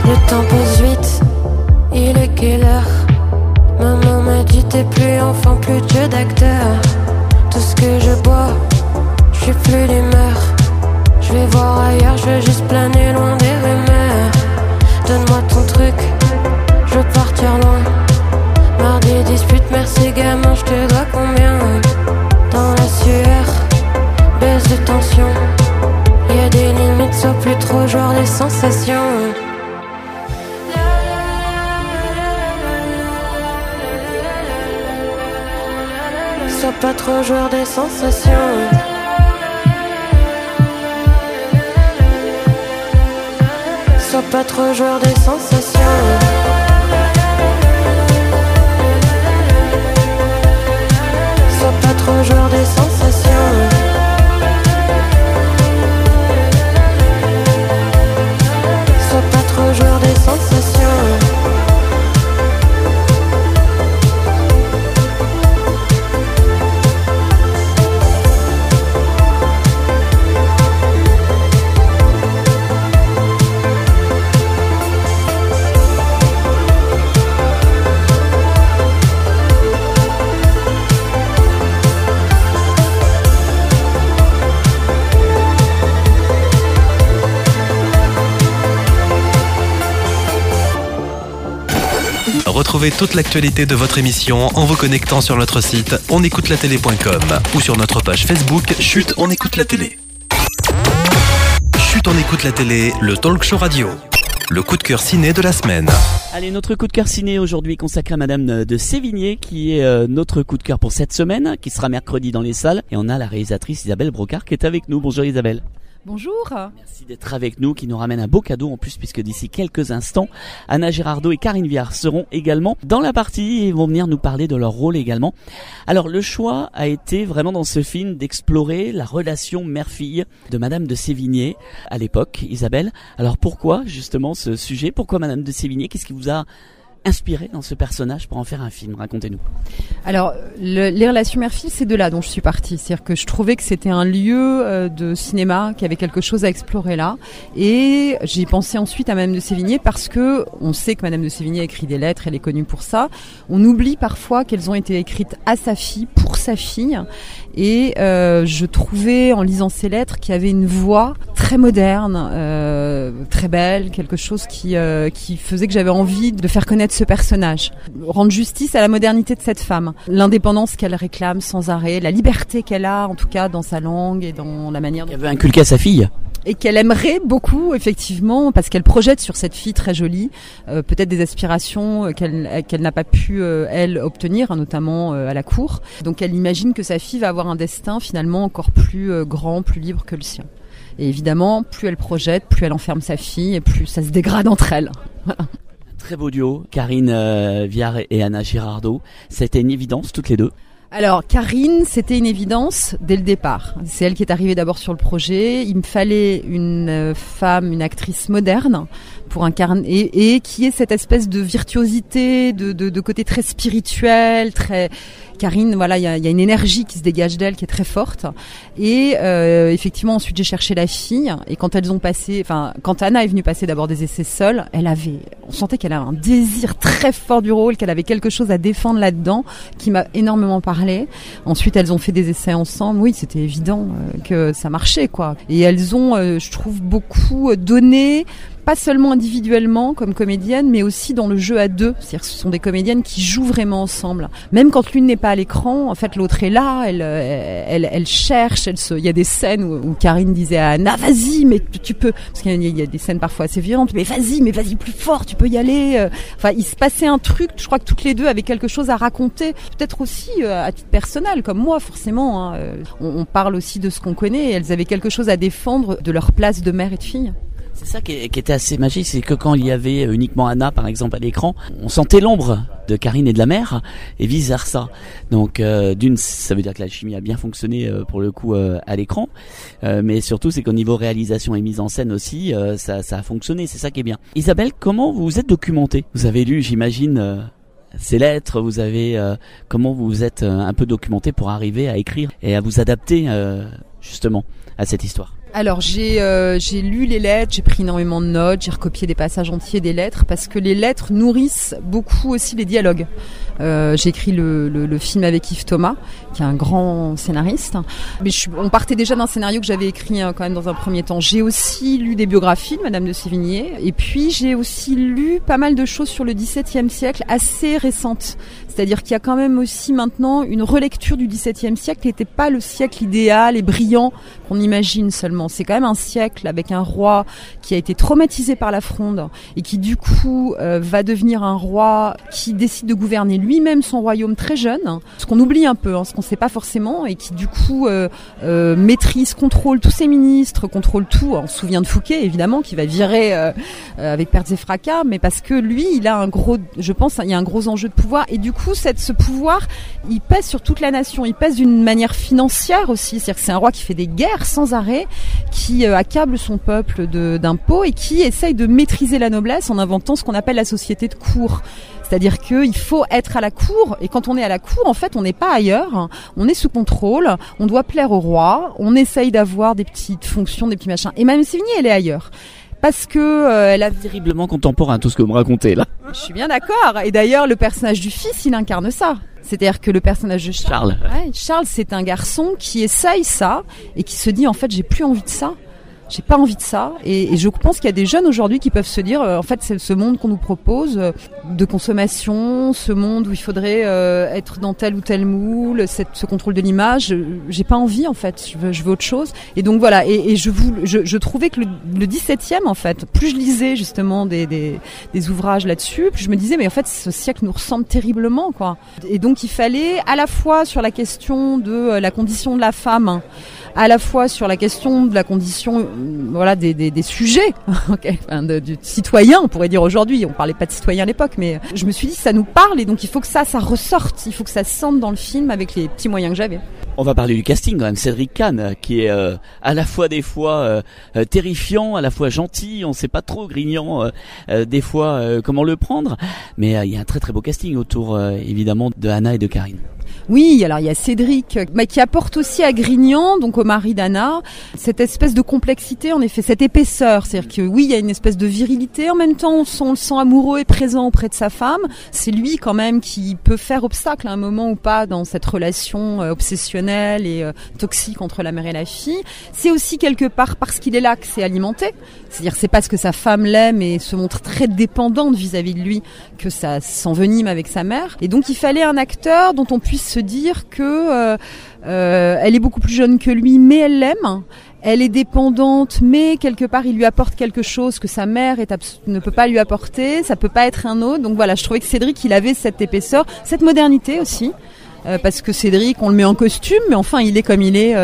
Le temps passe vite, il est quelle heure? Maman m'a dit t'es plus enfant, plus dieu d'acteur. Tout ce que je bois, je suis plus d'humeur Je vais voir ailleurs, je veux juste planer loin des rumeurs. Donne-moi ton truc, je veux partir loin. Mardi dispute, merci gamin, je te dois combien? Dans la sueur, baisse de tension. Y'a des limites, sois plus trop joueur des sensations. Sois pas trop joueur des sensations. Sois pas trop joueur des sensations. Sois pas trop joueur des sensations. Sois pas trop joueur des sensations. Toute l'actualité de votre émission en vous connectant sur notre site onécoutelatélé.com ou sur notre page Facebook Chut, on écoute la télé. Chut, on écoute la télé, le talk show radio. Le coup de cœur ciné de la semaine. Allez, notre coup de cœur ciné aujourd'hui consacré à Madame de Sévigné, qui est euh, notre coup de cœur pour cette semaine, qui sera mercredi dans les salles. Et on a la réalisatrice Isabelle Brocard qui est avec nous. Bonjour Isabelle. Bonjour. Merci d'être avec nous, qui nous ramène un beau cadeau en plus, puisque d'ici quelques instants, Anna Girardot et Karine Viard seront également dans la partie et vont venir nous parler de leur rôle également. Alors, le choix a été vraiment dans ce film d'explorer la relation mère-fille de Madame de Sévigné à l'époque, Isabelle. Alors, pourquoi justement ce sujet? Pourquoi Madame de Sévigné? Qu'est-ce qui vous a inspiré dans ce personnage pour en faire un film Racontez-nous. Alors, le- les relations mère-fille, c'est de là dont je suis partie. C'est-à-dire que je trouvais que c'était un lieu euh, de cinéma qui avait quelque chose à explorer là. Et j'ai pensé ensuite à Madame de Sévigné parce que on sait que Madame de Sévigné a écrit des lettres, elle est connue pour ça. On oublie parfois qu'elles ont été écrites à sa fille, pour sa fille. Et euh, je trouvais en lisant ces lettres qu'il y avait une voix très moderne, euh, très belle, quelque chose qui, euh, qui faisait que j'avais envie de faire connaître ce personnage. Rendre justice à la modernité de cette femme, l'indépendance qu'elle réclame sans arrêt, la liberté qu'elle a en tout cas dans sa langue et dans la manière dont Elle veut inculquer à sa fille. et qu'elle aimerait beaucoup effectivement parce qu'elle projette sur cette fille très jolie euh, peut-être des aspirations euh, qu'elle euh, qu'elle n'a pas pu euh, elle obtenir hein, notamment euh, à la cour donc elle imagine que sa fille va avoir un destin finalement encore plus euh, grand plus libre que le sien et évidemment plus elle projette plus elle enferme sa fille et plus ça se dégrade entre elles Voilà. Très beau duo, Karine euh, Viard et Anna Girardot. C'était une évidence toutes les deux. Alors Karine, c'était une évidence dès le départ. C'est elle qui est arrivée d'abord sur le projet. Il me fallait une euh, femme, une actrice moderne pour incarner et, et qui ait cette espèce de virtuosité, de, de, de côté très spirituel, très Karine, voilà, il y a, y a une énergie qui se dégage d'elle qui est très forte. Et euh, effectivement, ensuite j'ai cherché la fille. Et quand elles ont passé, enfin, quand Anna est venue passer d'abord des essais seuls, elle avait, on sentait qu'elle avait un désir très fort du rôle, qu'elle avait quelque chose à défendre là-dedans, qui m'a énormément parlé. Ensuite, elles ont fait des essais ensemble. Oui, c'était évident euh, que ça marchait, quoi. Et elles ont, euh, je trouve, beaucoup donné pas seulement individuellement comme comédienne, mais aussi dans le jeu à deux. C'est-à-dire ce sont des comédiennes qui jouent vraiment ensemble. Même quand l'une n'est pas à l'écran, en fait, l'autre est là, elle, euh, elle, elle cherche, il y a des scènes où, Karine disait à Anna, vas-y, mais tu peux, parce qu'il y, a- des scènes parfois assez violentes, mais vas-y, mais vas-y plus fort, tu peux y aller. euh. Enfin, il se passait un truc, je crois que toutes les deux avaient quelque chose à raconter, peut-être aussi euh, à titre personnel, comme moi, forcément. hein. On, parle aussi de ce qu'on connaît, elles avaient quelque chose à défendre de leur place de mère et de fille. C'est ça qui, qui était assez magique, c'est que quand il y avait uniquement Anna, par exemple, à l'écran, on sentait l'ombre de Karine et de la mère, et vice versa. Donc, euh, d'une, ça veut dire que la chimie a bien fonctionné euh, pour le coup euh, à l'écran, Euh, mais surtout c'est qu'au niveau réalisation et mise en scène aussi, euh, ça, ça a fonctionné. C'est ça qui est bien. Isabelle, comment vous vous êtes documentée? Vous avez lu, j'imagine. euh, ces lettres, vous avez euh, comment vous vous êtes euh, un peu documenté pour arriver à écrire et à vous adapter euh, justement à cette histoire? Alors j'ai euh, lu les lettres, j'ai pris énormément de notes, j'ai recopié des passages entiers des lettres parce que les lettres nourrissent beaucoup aussi les dialogues. Euh, j'ai écrit le, le, film avec Yves Thomas, qui est un grand scénariste. Mais on partait déjà d'un scénario que j'avais écrit hein, quand même dans un premier temps. J'ai aussi lu des biographies de Madame de Sévigné, et puis j'ai aussi lu pas mal de choses sur le XVIIe siècle, assez récentes. C'est-à-dire qu'il y a quand même aussi maintenant une relecture du XVIIe siècle qui n'était pas le siècle idéal et brillant qu'on imagine seulement. C'est quand même un siècle avec un roi qui a été traumatisé par la fronde et qui du coup euh, va devenir un roi qui décide de gouverner lui-même son royaume très jeune, ce qu'on oublie un peu, hein, ce qu'on ne sait pas forcément, et qui du coup euh, euh, maîtrise, contrôle tous ses ministres, contrôle tout. On se souvient de Fouquet évidemment qui va virer avec pertes et fracas, mais parce que lui, il a un gros, je pense, il y a un gros enjeu de pouvoir, et du coup cette, ce pouvoir, il pèse sur toute la nation. Il pèse d'une manière financière aussi. C'est-à-dire que c'est un roi qui fait des guerres sans arrêt, qui euh, accable son peuple d'impôts et qui essaye de maîtriser la noblesse en inventant ce qu'on appelle la société de cour. C'est-à-dire qu'il faut être à la cour, et quand on est à la cour, en fait, on n'est pas ailleurs, on est sous contrôle, on doit plaire au roi, on essaye d'avoir des petites fonctions, des petits machins. Et Mme Sévigné, elle est ailleurs parce que euh, elle a terriblement contemporain tout ce que vous me racontez là. Je suis bien d'accord. Et d'ailleurs, le personnage du fils, il incarne ça. C'est-à-dire que le personnage de Charles, Charles, ouais, Charles c'est un garçon qui essaye ça et qui se dit en fait j'ai plus envie de ça j'ai pas envie de ça. Et, je pense qu'il y a des jeunes aujourd'hui qui peuvent se dire, euh, en fait, c'est ce monde qu'on nous propose euh, de consommation, ce monde où il faudrait euh, être dans tel ou tel moule, cette, ce contrôle de l'image. J'ai pas envie, en fait. Je veux, autre chose. Et donc voilà. Et, je, vous, je, trouvais que le, le 17e, en fait, plus je lisais justement des, des, des ouvrages là-dessus, plus je me disais, mais en fait, ce siècle nous ressemble terriblement, quoi. Et donc il fallait à la fois sur la question de la condition de la femme à la fois sur la question de la condition, voilà, des, des, des sujets, enfin, de, du citoyen, on pourrait dire aujourd'hui. On parlait pas de citoyen à l'époque, mais je me suis dit ça nous parle et donc il faut que ça, ça ressorte. Il faut que ça sente dans le film avec les petits moyens que j'avais. On va parler du casting quand même. Cédric Kahn, qui est euh, à la fois des fois euh, terrifiant, à la fois gentil. On sait pas trop grignant euh, des fois comment le prendre, mais il y a un très très beau casting autour évidemment de Anna et de Karine. Oui, alors il y a Cédric mais qui apporte aussi à Grignan, donc au mari d'Anna, cette espèce de complexité, en effet, cette épaisseur. C'est-à-dire que oui, il y a une espèce de virilité, en même temps on, le sent amoureux et présent auprès de sa femme. C'est lui quand même qui peut faire obstacle à un moment ou pas dans cette relation euh, obsessionnelle et euh, toxique entre la mère et la fille. C'est aussi quelque part parce qu'il est là que c'est alimenté. C'est-à-dire c'est parce que sa femme l'aime et se montre très dépendante vis-à-vis de lui que ça s'envenime avec sa mère. Et donc il fallait un acteur dont on puisse se dire que euh, euh, elle est beaucoup plus jeune que lui, mais elle l'aime. Elle est dépendante, mais quelque part il lui apporte quelque chose que sa mère ne peut pas lui apporter. Ça peut pas être un autre. Donc voilà, je trouvais que Cédric il avait cette épaisseur, cette modernité aussi, euh, parce que Cédric on le met en costume, mais enfin il est comme il est.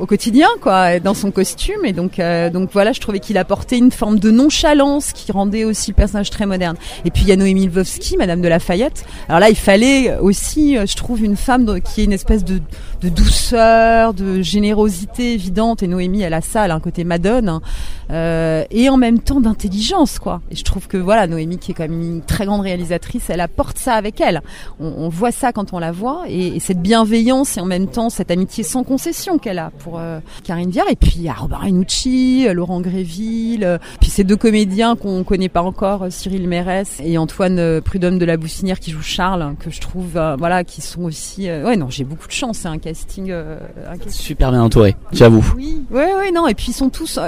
au quotidien, quoi, dans son costume. Et donc, euh, donc voilà, je trouvais qu'il apportait une forme de nonchalance qui rendait aussi le personnage très moderne. Et puis il y a Noémie Lvovsky, Madame de Lafayette. Alors là, il fallait aussi, euh, je trouve, une femme qui ait une espèce de, douceur, de générosité évidente. Et Noémie, elle a ça, elle a un côté madone, hein. Euh, et en même temps d'intelligence, quoi. Et je trouve que voilà, Noémie, qui est quand même une très grande réalisatrice, elle apporte ça avec elle. On, on voit ça quand on la voit, et, et, cette bienveillance et en même temps cette amitié sans concession qu'elle a pour euh, Karine Viard. Et puis il y a Robert euh, Laurent Gréville, euh, puis ces deux comédiens qu'on connaît pas encore, Cyril Mérès et Antoine Prudhomme de la Boussinière qui joue Charles, que je trouve, voilà, qui sont aussi. ouais, non, j'ai beaucoup de chance. C'est un casting, un casting. Super bien entouré, j'avoue. Oui, ouais, ouais, non. Et puis ils sont tous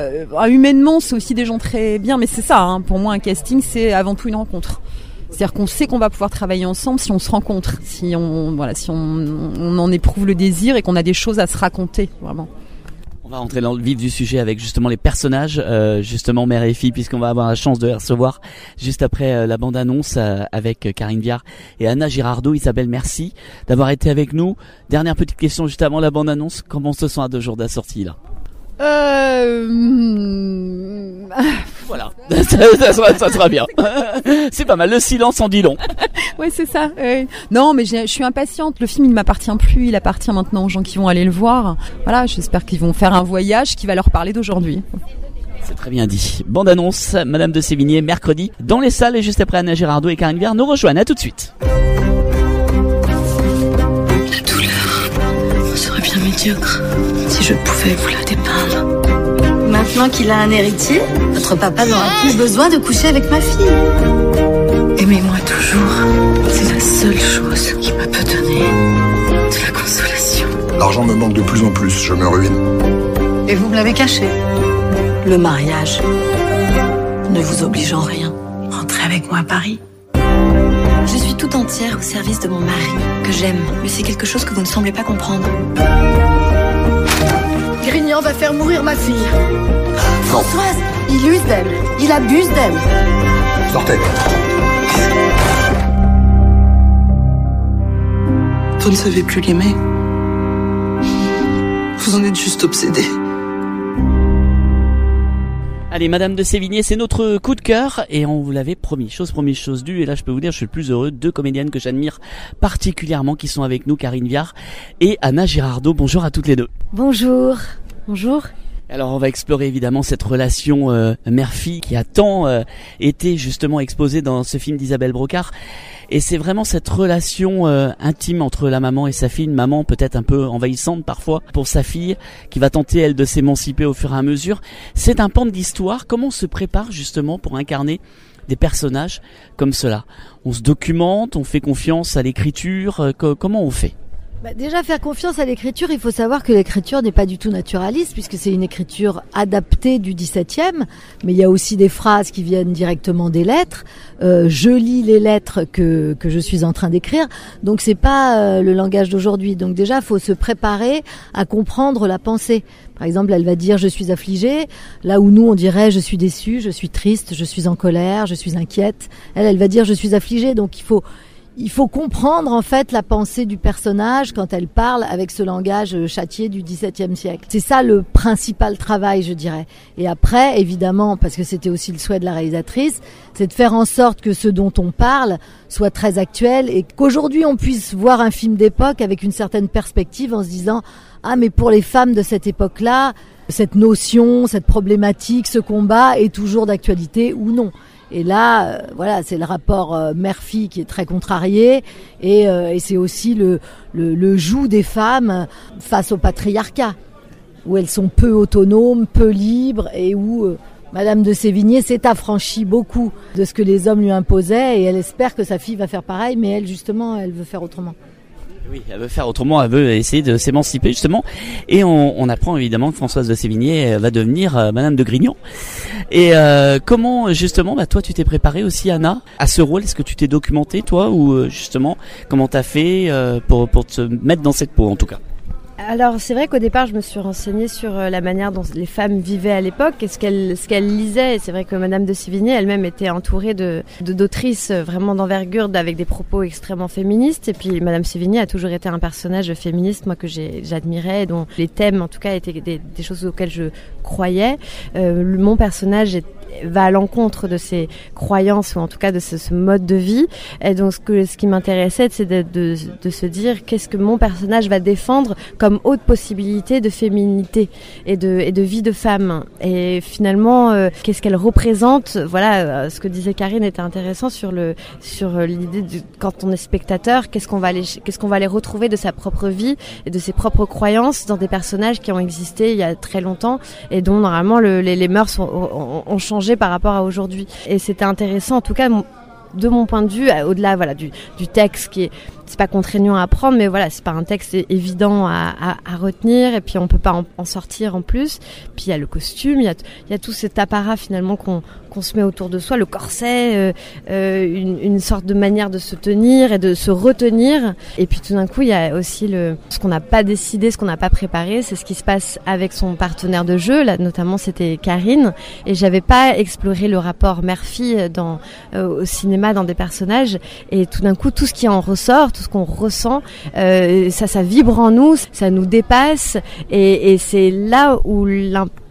humainement, c'est aussi des gens très bien. Mais c'est ça, hein, pour moi, un casting, c'est avant tout une rencontre. C'est-à-dire qu'on sait qu'on va pouvoir travailler ensemble si on se rencontre, si on voilà, si on, on en éprouve le désir et qu'on a des choses à se raconter, vraiment. On va rentrer dans le vif du sujet avec justement les personnages, euh, justement mère et fille, puisqu'on va avoir la chance de les recevoir juste après euh, la bande-annonce euh, avec Karine Viard et Anna Girardot. Isabelle, merci d'avoir été avec nous. Dernière petite question juste avant la bande-annonce. Comment on se sent à deux jours de la sortie là? Euh... Voilà, ça, ça, sera, ça, sera, bien. c'est pas mal, le silence en dit long. oui, c'est ça. Non, mais je suis impatiente. Le film, il ne m'appartient plus. Il appartient maintenant aux gens qui vont aller le voir. Voilà, j'espère qu'ils vont faire un voyage qui va leur parler d'aujourd'hui. C'est très bien dit. Bande annonce, Madame de Sévigné, mercredi, dans les salles et juste après Anna Girardot et Karine Viard nous rejoignent. À tout de suite. Médiocre si je pouvais vous la dépeindre. Maintenant qu'il a un héritier, votre papa n'aura plus besoin de coucher avec ma fille. Aimez-moi toujours. C'est la seule chose qui me peut donner de la consolation. L'argent me manque de plus en plus, je me ruine. Et vous me l'avez caché. Le mariage ne vous oblige en rien. Rentrez avec moi à Paris. Je suis tout entière au service de mon mari, que j'aime, mais c'est quelque chose que vous ne semblez pas comprendre. Grignan va faire mourir ma fille. Françoise, il use d'elle, il abuse d'elle. Sortez. Vous ne savez plus l'aimer. Vous en êtes juste obsédé. Allez, Madame de Sévigné, c'est notre coup de cœur et on vous l'avait promis. Chose promise, chose due. Et là, je peux vous dire, je suis le plus heureux. Deux comédiennes que j'admire particulièrement qui sont avec nous, Karine Viard et Anna Girardot. Bonjour à toutes les deux. Bonjour. Bonjour. Alors on va explorer évidemment cette relation euh, mère-fille qui a tant euh, été justement exposée dans ce film d'Isabelle Brocard. Et c'est vraiment cette relation euh, intime entre la maman et sa fille, maman peut-être un peu envahissante parfois pour sa fille, qui va tenter elle de s'émanciper au fur et à mesure. C'est un pan d'histoire. Comment on se prépare justement pour incarner des personnages comme cela? On se documente, on fait confiance à l'écriture. comment on fait? Bah déjà, faire confiance à l'écriture, il faut savoir que l'écriture n'est pas du tout naturaliste, puisque c'est une écriture adaptée du 17e, mais il y a aussi des phrases qui viennent directement des lettres. Euh, je lis les lettres que, que je suis en train d'écrire, donc c'est pas euh, le langage d'aujourd'hui. Donc déjà, faut se préparer à comprendre la pensée. Par exemple, elle va dire je suis affligée, là où nous on dirait je suis déçue, je suis triste, je suis en colère, je suis inquiète. Elle, elle va dire je suis affligée, donc il faut il faut comprendre en fait la pensée du personnage quand elle parle avec ce langage euh, châtié du XVIIe siècle. C'est ça le principal travail, je dirais. Et après, évidemment, parce que c'était aussi le souhait de la réalisatrice, c'est de faire en sorte que ce dont on parle soit très actuel et qu'aujourd'hui on puisse voir un film d'époque avec une certaine perspective en se disant ah mais pour les femmes de cette époque-là, cette notion, cette problématique, ce combat est toujours d'actualité ou non. Et là, euh, voilà, c'est le rapport euh, mère-fille qui est très contrarié, et, euh, c'est aussi le, le, le, joug des femmes face au patriarcat, où elles sont peu autonomes, peu libres, et où Madame de Sévigné s'est affranchie beaucoup de ce que les hommes lui imposaient, et elle espère que sa fille va faire pareil, mais elle, justement, elle veut faire autrement. Oui, elle veut faire autrement, elle veut essayer de s'émanciper justement. Et on, apprend évidemment que Françoise de Sévigné va devenir euh, Madame de Grignon. Et euh, comment justement, bah, toi tu t'es préparée aussi Anna à ce rôle? Est-ce que tu t'es documenté toi ou euh, justement comment t'as fait euh, pour te mettre dans cette peau en tout cas? Alors c'est vrai qu'au départ je me suis renseignée sur euh, la manière dont les femmes vivaient à l'époque et ce qu'elles ce lisaient. C'est vrai que Madame de Sévigné elle-même était entourée de d'autrices vraiment d'envergure avec des propos extrêmement féministes. Et puis Madame Sévigné a toujours été un personnage féministe moi que j'admirais, dont les thèmes en tout cas étaient des, des choses auxquelles je croyais. Euh, mon personnage est va à l'encontre de ses croyances ou en tout cas de ce, ce mode de vie. Et donc ce, que, ce qui m'intéressait, c'est de, de, de, se dire qu'est-ce que mon personnage va défendre comme haute possibilité de féminité et de, et de vie de femme. Et finalement, euh, qu'est-ce qu'elle représente? Voilà, euh, ce que disait Karine était intéressant sur le sur l'idée de quand on est spectateur, qu'est-ce qu'on va aller qu'est-ce qu'on va aller retrouver de sa propre vie et de ses propres croyances dans des personnages qui ont existé il y a très longtemps et dont normalement le, les, les mœurs ont, ont, ont changé par rapport à aujourd'hui. Et c'était intéressant, en tout cas, de mon point de vue, au-delà voilà du, du texte qui est c'est pas contraignant à apprendre, mais voilà, c'est pas un texte évident à, retenir, et puis on peut pas en, sortir en plus. Puis il y a le costume, il y a, tout cet apparat finalement qu'on qu'on se met autour de soi, le corset, euh, euh, une, sorte de manière de se tenir et de se retenir. Et puis tout d'un coup, il y a aussi ce qu'on n'a pas décidé, ce qu'on n'a pas préparé, c'est ce qui se passe avec son partenaire de jeu. Là, notamment, c'était Karine, et j'avais pas exploré le rapport mère-fille euh, au cinéma dans des personnages. Et tout d'un coup, tout ce qui en ressort, tout ce qu'on ressent, euh, ça, ça vibre en nous, ça nous dépasse, et, c'est là où,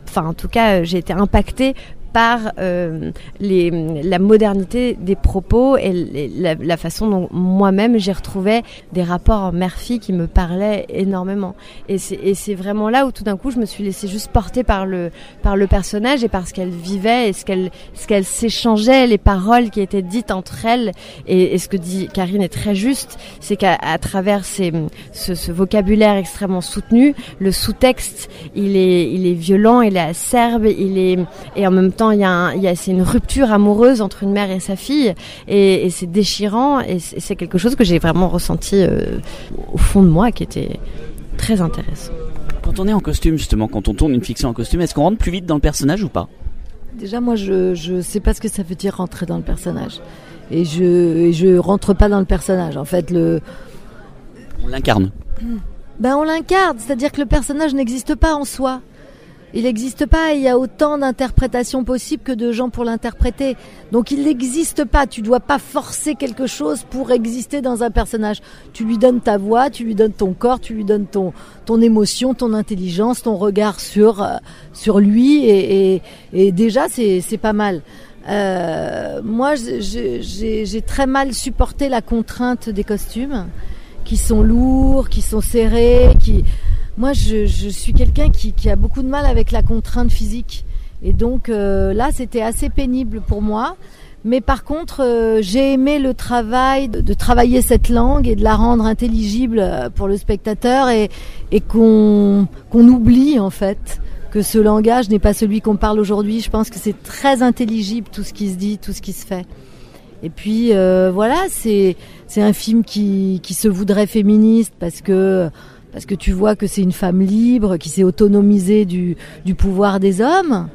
enfin, en tout cas, j'ai été impactée par euh, les, la modernité des propos et la, la façon dont moi-même j'ai retrouvé des rapports mère-fille qui me parlaient énormément. Et c'est vraiment là où tout d'un coup je me suis laissée juste porter par le, par le personnage et par ce qu'elle vivait et ce qu'elle qu'elle s'échangeait, les paroles qui étaient dites entre elles. Et, et ce que dit Karine est très juste, c'est qu'à travers ces, ce, ce, vocabulaire extrêmement soutenu, le sous-texte, il est, il est violent, il est acerbe, il est, et en même temps, il y a, il y a c'est une rupture amoureuse entre une mère et sa fille, et, et c'est déchirant, et c'est quelque chose que j'ai vraiment ressenti euh, au fond de moi, qui était très intéressant. Quand on est en costume, justement, quand on tourne une fiction en costume, est-ce qu'on rentre plus vite dans le personnage ou pas? Déjà, moi, je je sais pas ce que ça veut dire rentrer dans le personnage, et je et je rentre pas dans le personnage. En fait, le on l'incarne. Ben on l'incarne, c'est-à-dire que le personnage n'existe pas en soi. Il n'existe pas, il y a autant d'interprétations possibles que de gens pour l'interpréter. Donc il n'existe pas, tu dois pas forcer quelque chose pour exister dans un personnage. Tu lui donnes ta voix, tu lui donnes ton corps, tu lui donnes ton, ton émotion, ton intelligence, ton regard sur, euh, sur lui et, et, et déjà c'est pas mal. Euh, moi j'ai très mal supporté la contrainte des costumes qui sont lourds, qui sont serrés, qui moi, je, je suis quelqu'un qui, qui, a beaucoup de mal avec la contrainte physique. Et donc euh, là, c'était assez pénible pour moi. Mais par contre, euh, j'ai aimé le travail de, de, travailler cette langue et de la rendre intelligible euh, pour le spectateur et, et qu'on qu'on oublie en fait que ce langage n'est pas celui qu'on parle aujourd'hui. Je pense que c'est très intelligible tout ce qui se dit, tout ce qui se fait. Et puis euh, voilà, c'est c'est un film qui, qui se voudrait féministe parce que parce que tu vois que c'est une femme libre qui s'est autonomisée du, pouvoir des hommes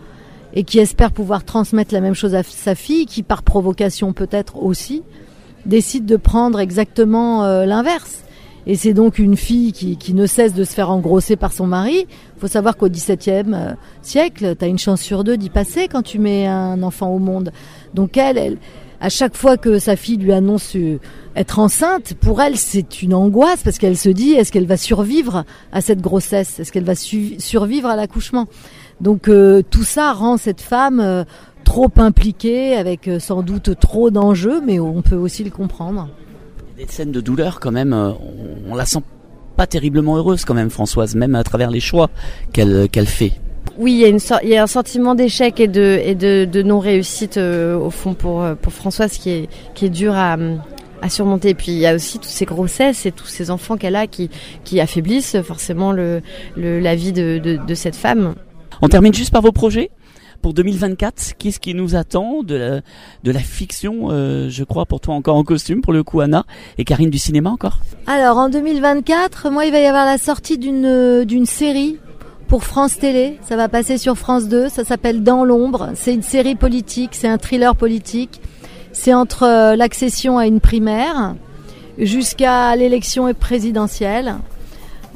et qui espère pouvoir transmettre la même chose à sa fille, qui par provocation peut-être aussi décide de prendre exactement euh, l'inverse. Et c'est donc une fille qui, ne cesse de se faire engrosser par son mari. Faut savoir qu'au XVIIe euh, siècle, tu as une chance sur deux d'y passer quand tu mets un enfant au monde. Donc elle, elle, à chaque fois que sa fille lui annonce euh, être enceinte, pour elle, c'est une angoisse parce qu'elle se dit est-ce qu'elle va survivre à cette grossesse? Est-ce qu'elle va survivre à l'accouchement? Donc euh, tout ça rend cette femme euh, trop impliquée, avec sans doute trop d'enjeux, mais on peut aussi le comprendre. Des scènes de douleur quand même, on, on la sent pas terriblement heureuse quand même, Françoise, même à travers les choix qu'elle qu'elle fait. Oui, il y, a une il y a un sentiment d'échec et de, et de, de non-réussite euh, au fond pour, pour Françoise qui est, qui est dur à, à surmonter. Et puis il y a aussi toutes ces grossesses et tous ces enfants qu'elle a qui, qui affaiblissent forcément le, le, la vie de, de, de cette femme. On termine juste par vos projets pour 2024, qu'est-ce qui nous attend de la, de la fiction, euh, je crois, pour toi encore en costume, pour le coup, Anna, et Karine du cinéma encore? Alors, en 2024, moi, il va y avoir la sortie d'une, d'une série pour France Télé. Ça va passer sur France 2. Ça s'appelle Dans l'ombre. C'est une série politique, c'est un thriller politique. C'est entre l'accession à une primaire jusqu'à l'élection présidentielle.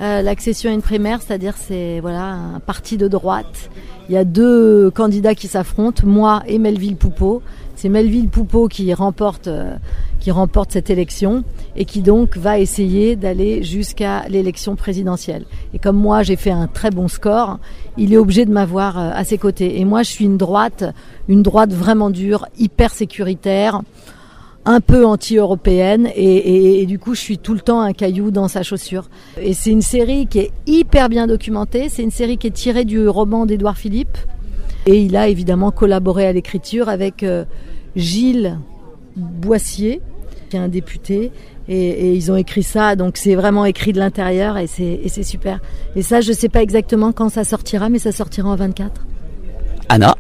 Euh, l'accession à une primaire, c'est-à-dire c'est voilà un parti de droite. Il y a deux candidats qui s'affrontent, moi et Melville Poupeau. C'est Melville Poupeau qui remporte euh, qui remporte cette élection et qui donc va essayer d'aller jusqu'à l'élection présidentielle. Et comme moi j'ai fait un très bon score, il est obligé de m'avoir euh, à ses côtés. Et moi je suis une droite, une droite vraiment dure, hyper sécuritaire un peu anti-européenne et, du coup je suis tout le temps un caillou dans sa chaussure. Et c'est une série qui est hyper bien documentée, c'est une série qui est tirée du roman d'Édouard Philippe et il a évidemment collaboré à l'écriture avec euh, Gilles Boissier qui est un député et, ils ont écrit ça donc c'est vraiment écrit de l'intérieur et c'est super. Et ça je sais pas exactement quand ça sortira mais ça sortira en 24. Anna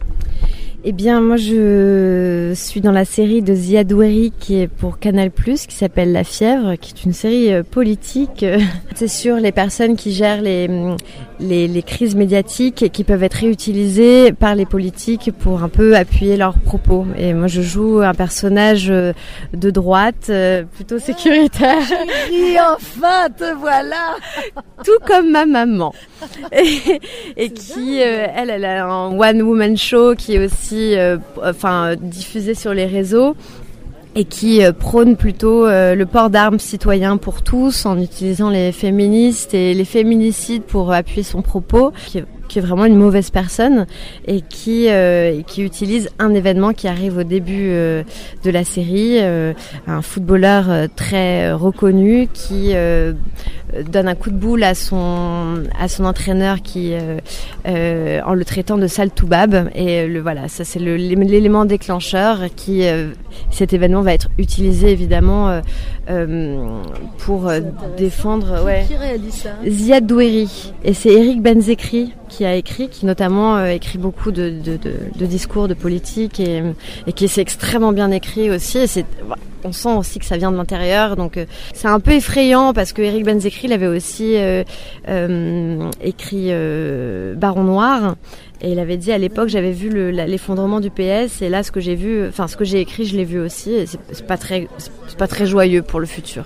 eh bien, moi, je suis dans la série de Ziad Oueri qui est pour Canal+, qui s'appelle La Fièvre, qui est une série politique. C'est sur les personnes qui gèrent les, les, les, crises médiatiques et qui peuvent être réutilisées par les politiques pour un peu appuyer leurs propos. Et moi, je joue un personnage de droite, plutôt sécuritaire. Et enfin, te voilà Tout comme ma maman. Et, et qui, elle, elle a un one-woman show qui est aussi euh, enfin diffusé sur les réseaux et qui euh, prône plutôt euh, le port d'armes citoyen pour tous en utilisant les féministes et les féminicides pour appuyer son propos, qui est qui est vraiment une mauvaise personne et qui, qui utilise un événement qui arrive au début de la série, un footballeur très reconnu qui donne un coup de boule à son à son entraîneur qui en le traitant de sale toubab. Et le voilà ça c'est l'élément déclencheur qui cet événement va être utilisé évidemment pour défendre ouais. Ziad Doueri et c'est Eric Benzekri qui a écrit, qui notamment euh, écrit beaucoup de, de, de, de, discours de politique et, et qui est extrêmement bien écrit aussi. Et on sent aussi que ça vient de l'intérieur, donc euh, c'est un peu effrayant parce que Eric Benzekri il avait aussi euh, euh écrit Baron Noir. Et il avait dit à l'époque, j'avais vu l'effondrement du PS, et là, ce que j'ai vu, enfin, ce que j'ai écrit, je l'ai vu aussi, et c'est pas très, c'est pas très joyeux pour le futur.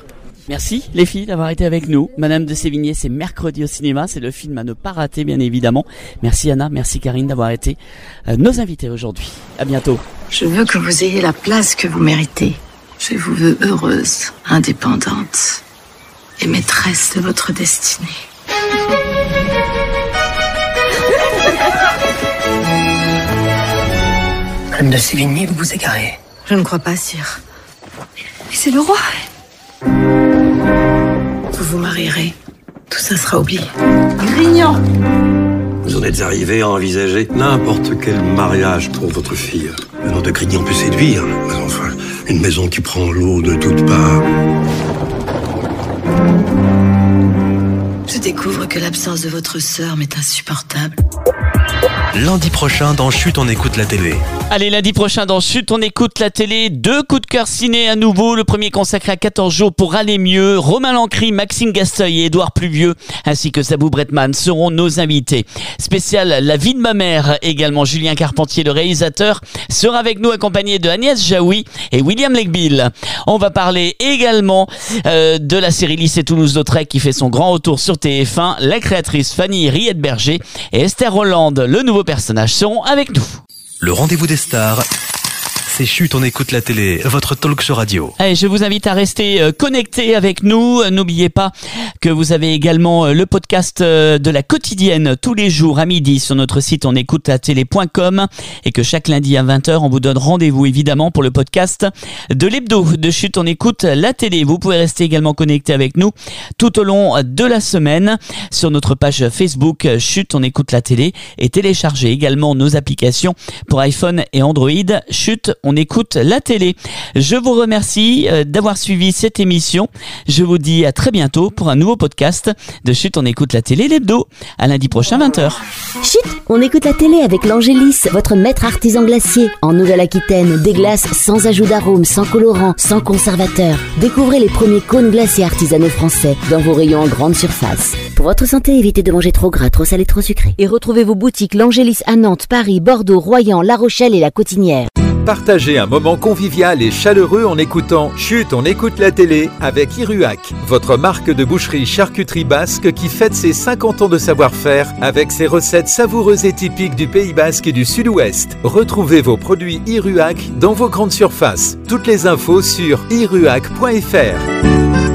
Merci les filles d'avoir été avec nous. Madame de Sévigné, c'est mercredi au cinéma, c'est le film à ne pas rater bien évidemment. Merci Anna, merci Karine d'avoir été euh, nos invités aujourd'hui. À bientôt. Je veux que vous ayez la place que vous méritez. Je vous veux heureuse, indépendante et maîtresse de votre destinée. Madame de Sévigné, vous vous égarez. Je ne crois pas, sire. Mais c'est le roi. Vous vous marierez. Tout ça sera oublié. Grignan Vous en êtes arrivé à envisager n'importe quel mariage pour votre fille. Le nom de Grignan peut séduire, mais enfin, une maison qui prend l'eau de toutes parts. Découvre que l'absence de votre sœur m'est insupportable lundi prochain dans Chute on écoute la télé. Allez, lundi prochain dans Chute on écoute la télé, deux coups de cœur ciné à nouveau, le premier consacré à 14 jours pour aller mieux, Romain Lancry, Maxime Gasteuil et Édouard Pluvieux, ainsi que Sabou Bretman seront nos invités. Spécial La vie de ma mère, également Julien Carpentier, le réalisateur, sera avec nous accompagné de Agnès Jaoui et William Legbill. On va parler également euh, de la série Lycée Toulouse-Lautrec qui fait son grand retour sur TF1, la créatrice Fanny Riette-Berger et Esther Hollande, le nouveau personnages seront avec nous. Le rendez-vous des stars c'est Chute, on écoute la télé, votre talk show radio. Allez, je vous invite à rester euh, connecté avec nous. N'oubliez pas que vous avez également euh, le podcast euh, de la quotidienne tous les jours à midi sur notre site on écoute télé.com et que chaque lundi à 20h, on vous donne rendez-vous évidemment pour le podcast de l'hebdo de Chute, on écoute la télé. Vous pouvez rester également connecté avec nous tout au long de la semaine sur notre page Facebook Chute, on écoute la télé et télécharger également nos applications pour iPhone et Android. Chute, on écoute la télé. Je vous remercie euh, d'avoir suivi cette émission. Je vous dis à très bientôt pour un nouveau podcast de Chute, on écoute la télé, l'hebdo. À lundi prochain, 20h. Chut, on écoute la télé avec l'Angélis, votre maître artisan glacier. En Nouvelle-Aquitaine, des glaces sans ajout d'arôme, sans colorant, sans conservateur. Découvrez les premiers cônes glacés artisanaux français dans vos rayons en grande surface. Pour votre santé, évitez de manger trop gras, trop salé, trop sucré. Et retrouvez vos boutiques l'Angélis à Nantes, Paris, Bordeaux, Royan, La Rochelle et La Cotinière. Partagez un moment convivial et chaleureux en écoutant Chut, on écoute la télé avec Iruac, votre marque de boucherie charcuterie basque qui fête ses 50 ans de savoir-faire avec ses recettes savoureuses et typiques du Pays basque et du Sud-Ouest. Retrouvez vos produits Iruac dans vos grandes surfaces. Toutes les infos sur iruac.fr.